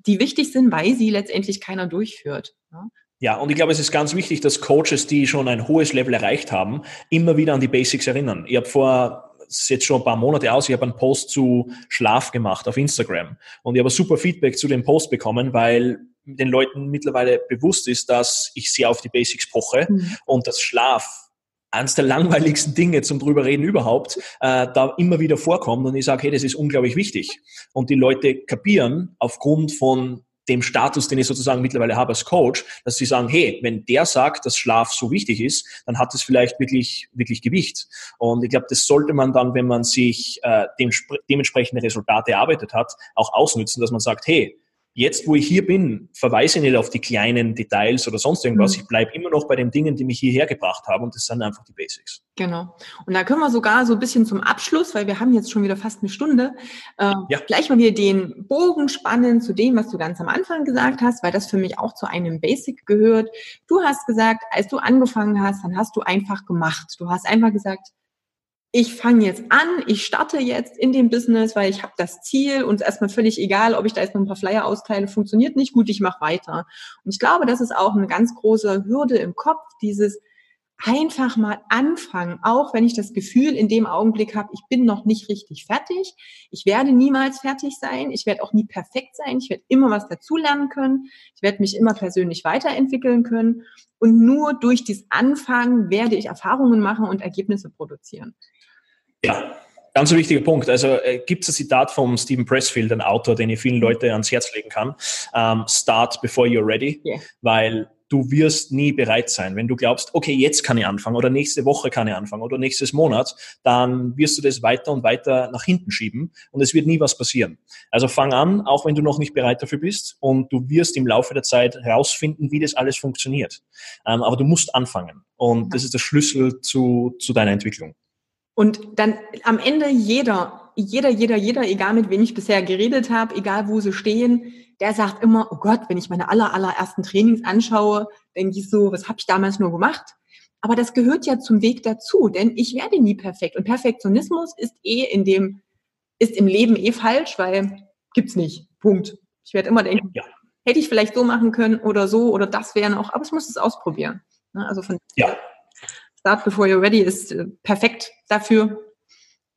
die wichtig sind, weil sie letztendlich keiner durchführt. Ja? Ja, und ich glaube, es ist ganz wichtig, dass Coaches, die schon ein hohes Level erreicht haben, immer wieder an die Basics erinnern. Ich habe vor das ist jetzt schon ein paar Monate aus, ich habe einen Post zu Schlaf gemacht auf Instagram und ich habe super Feedback zu dem Post bekommen, weil den Leuten mittlerweile bewusst ist, dass ich sehr auf die Basics poche mhm. und dass Schlaf eines der langweiligsten Dinge zum drüber reden überhaupt, äh, da immer wieder vorkommt und ich sage, hey, das ist unglaublich wichtig. Und die Leute kapieren aufgrund von dem Status, den ich sozusagen mittlerweile habe als Coach, dass sie sagen, hey, wenn der sagt, dass Schlaf so wichtig ist, dann hat es vielleicht wirklich, wirklich Gewicht. Und ich glaube, das sollte man dann, wenn man sich äh, dem, dementsprechende Resultate erarbeitet hat, auch ausnutzen, dass man sagt, hey, Jetzt, wo ich hier bin, verweise ich nicht auf die kleinen Details oder sonst irgendwas. Mhm. Ich bleibe immer noch bei den Dingen, die mich hierher gebracht haben und das sind einfach die Basics. Genau. Und da können wir sogar so ein bisschen zum Abschluss, weil wir haben jetzt schon wieder fast eine Stunde, äh, ja. gleich mal wieder den Bogen spannen zu dem, was du ganz am Anfang gesagt hast, weil das für mich auch zu einem Basic gehört. Du hast gesagt, als du angefangen hast, dann hast du einfach gemacht. Du hast einfach gesagt, ich fange jetzt an, ich starte jetzt in dem Business, weil ich habe das Ziel und es ist erstmal völlig egal, ob ich da jetzt noch ein paar Flyer austeile, funktioniert nicht gut, ich mache weiter. Und ich glaube, das ist auch eine ganz große Hürde im Kopf, dieses einfach mal anfangen, auch wenn ich das Gefühl in dem Augenblick habe, ich bin noch nicht richtig fertig, ich werde niemals fertig sein, ich werde auch nie perfekt sein, ich werde immer was dazulernen können, ich werde mich immer persönlich weiterentwickeln können. Und nur durch das Anfangen werde ich Erfahrungen machen und Ergebnisse produzieren. Ja, ganz ein wichtiger Punkt. Also äh, gibt es ein Zitat vom Stephen Pressfield, ein Autor, den ich vielen Leuten ans Herz legen kann. Ähm, start before you're ready, yeah. weil du wirst nie bereit sein. Wenn du glaubst, okay, jetzt kann ich anfangen oder nächste Woche kann ich anfangen oder nächstes Monat, dann wirst du das weiter und weiter nach hinten schieben und es wird nie was passieren. Also fang an, auch wenn du noch nicht bereit dafür bist und du wirst im Laufe der Zeit herausfinden, wie das alles funktioniert. Ähm, aber du musst anfangen und das ist der Schlüssel zu, zu deiner Entwicklung. Und dann am Ende jeder, jeder, jeder, jeder, egal mit wem ich bisher geredet habe, egal wo sie stehen, der sagt immer, oh Gott, wenn ich meine aller, allerersten Trainings anschaue, denke ich so, was habe ich damals nur gemacht? Aber das gehört ja zum Weg dazu, denn ich werde nie perfekt. Und Perfektionismus ist eh in dem, ist im Leben eh falsch, weil gibt's nicht. Punkt. Ich werde immer denken, ja. hätte ich vielleicht so machen können oder so oder das wäre noch, aber ich muss es ausprobieren. Ne, also von ja. Start Before You're Ready ist äh, perfekt dafür.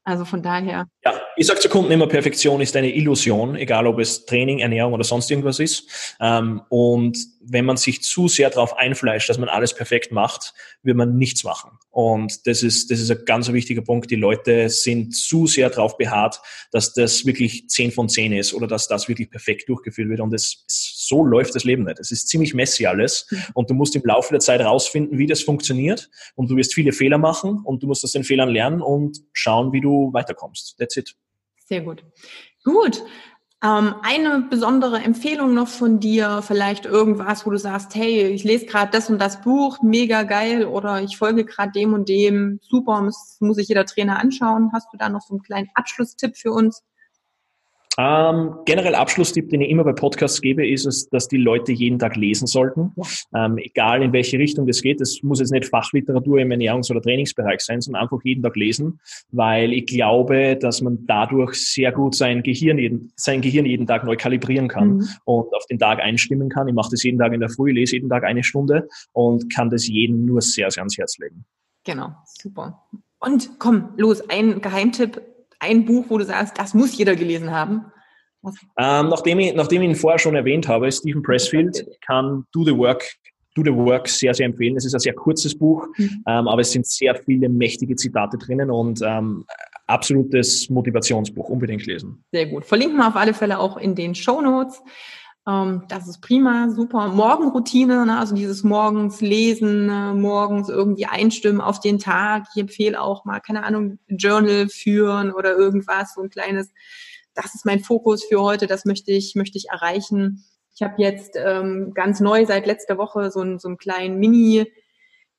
Also von daher. Ja, ich sage zu Kunden immer, Perfektion ist eine Illusion, egal ob es Training, Ernährung oder sonst irgendwas ist. Ähm, und wenn man sich zu sehr darauf einfleischt, dass man alles perfekt macht, wird man nichts machen. Und das ist, das ist ein ganz wichtiger Punkt. Die Leute sind zu sehr darauf beharrt, dass das wirklich 10 von 10 ist oder dass das wirklich perfekt durchgeführt wird. Und das, so läuft das Leben nicht. Es ist ziemlich messy alles. Und du musst im Laufe der Zeit rausfinden, wie das funktioniert. Und du wirst viele Fehler machen und du musst aus den Fehlern lernen und schauen, wie du weiterkommst. That's it. Sehr gut. Gut. Ähm, eine besondere Empfehlung noch von dir, vielleicht irgendwas, wo du sagst, hey, ich lese gerade das und das Buch, mega geil, oder ich folge gerade dem und dem, super, muss, muss sich jeder Trainer anschauen. Hast du da noch so einen kleinen Abschlusstipp für uns? Ähm, generell Abschlusstipp, den ich immer bei Podcasts gebe, ist es, dass die Leute jeden Tag lesen sollten. Ähm, egal in welche Richtung das geht. Das muss jetzt nicht Fachliteratur im Ernährungs- oder Trainingsbereich sein, sondern einfach jeden Tag lesen, weil ich glaube, dass man dadurch sehr gut sein Gehirn jeden, sein Gehirn jeden Tag neu kalibrieren kann mhm. und auf den Tag einstimmen kann. Ich mache das jeden Tag in der Früh, lese jeden Tag eine Stunde und kann das jedem nur sehr, sehr ans Herz legen. Genau, super. Und komm, los, ein Geheimtipp ein Buch, wo du sagst, das muss jeder gelesen haben? Ähm, nachdem, ich, nachdem ich ihn vorher schon erwähnt habe, Stephen Pressfield kann Do the Work Do the Work sehr, sehr empfehlen. Es ist ein sehr kurzes Buch, mhm. ähm, aber es sind sehr viele mächtige Zitate drinnen und ähm, absolutes Motivationsbuch. Unbedingt lesen. Sehr gut. Verlinken wir auf alle Fälle auch in den Show Notes. Ähm, das ist prima, super. Morgenroutine, ne? also dieses morgens lesen, äh, morgens irgendwie einstimmen auf den Tag. Ich empfehle auch mal, keine Ahnung, Journal führen oder irgendwas, so ein kleines, das ist mein Fokus für heute, das möchte ich, möchte ich erreichen. Ich habe jetzt ähm, ganz neu seit letzter Woche so, ein, so einen kleinen Mini-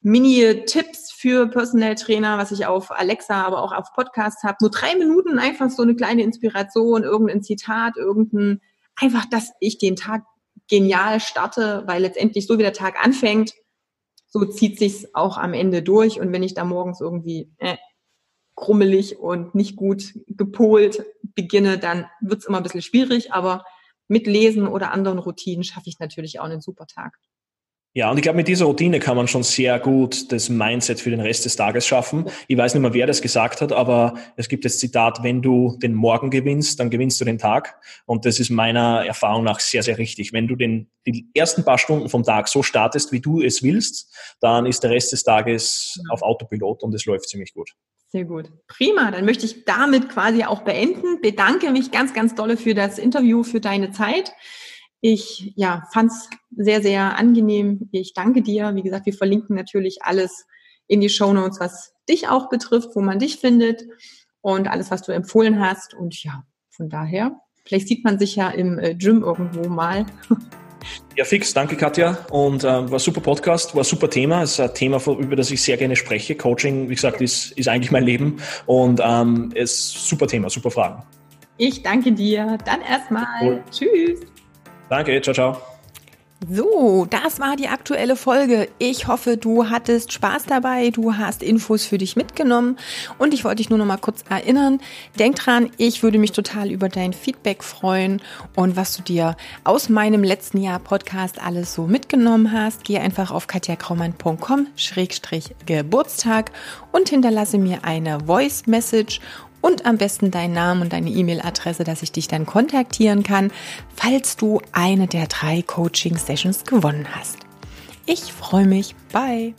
Mini-Tipps für Personal Trainer, was ich auf Alexa, aber auch auf Podcast habe. Nur drei Minuten einfach so eine kleine Inspiration, irgendein Zitat, irgendein einfach, dass ich den Tag genial starte, weil letztendlich so wie der Tag anfängt, so zieht sich's auch am Ende durch. Und wenn ich da morgens irgendwie äh, krummelig und nicht gut gepolt beginne, dann wird's immer ein bisschen schwierig. Aber mit Lesen oder anderen Routinen schaffe ich natürlich auch einen super Tag. Ja, und ich glaube, mit dieser Routine kann man schon sehr gut das Mindset für den Rest des Tages schaffen. Ich weiß nicht mehr, wer das gesagt hat, aber es gibt das Zitat, wenn du den Morgen gewinnst, dann gewinnst du den Tag. Und das ist meiner Erfahrung nach sehr, sehr richtig. Wenn du den, die ersten paar Stunden vom Tag so startest, wie du es willst, dann ist der Rest des Tages auf Autopilot und es läuft ziemlich gut. Sehr gut. Prima. Dann möchte ich damit quasi auch beenden. Bedanke mich ganz, ganz dolle für das Interview, für deine Zeit. Ich ja, fand es sehr, sehr angenehm. Ich danke dir. Wie gesagt, wir verlinken natürlich alles in die Show Notes, was dich auch betrifft, wo man dich findet und alles, was du empfohlen hast. Und ja, von daher, vielleicht sieht man sich ja im äh, Gym irgendwo mal. <laughs> Ja, fix. Danke, Katja. Und äh, war super Podcast, war super Thema. Es ist ein Thema, über das ich sehr gerne spreche. Coaching, wie gesagt, ist, ist eigentlich mein Leben. Und ähm, es ist super Thema, super Fragen. Ich danke dir. Dann erstmal. Cool. Tschüss. Danke, ciao, ciao. So, das war die aktuelle Folge. Ich hoffe, du hattest Spaß dabei, du hast Infos für dich mitgenommen und ich wollte dich nur noch mal kurz erinnern. Denk dran, ich würde mich total über dein Feedback freuen und was du dir aus meinem letzten Jahr Podcast alles so mitgenommen hast. Geh einfach auf katjakraumann.com-geburtstag und hinterlasse mir eine Voice Message und am besten deinen Namen und deine E-Mail-Adresse, dass ich dich dann kontaktieren kann, falls du eine der drei Coaching-Sessions gewonnen hast. Ich freue mich. Bye.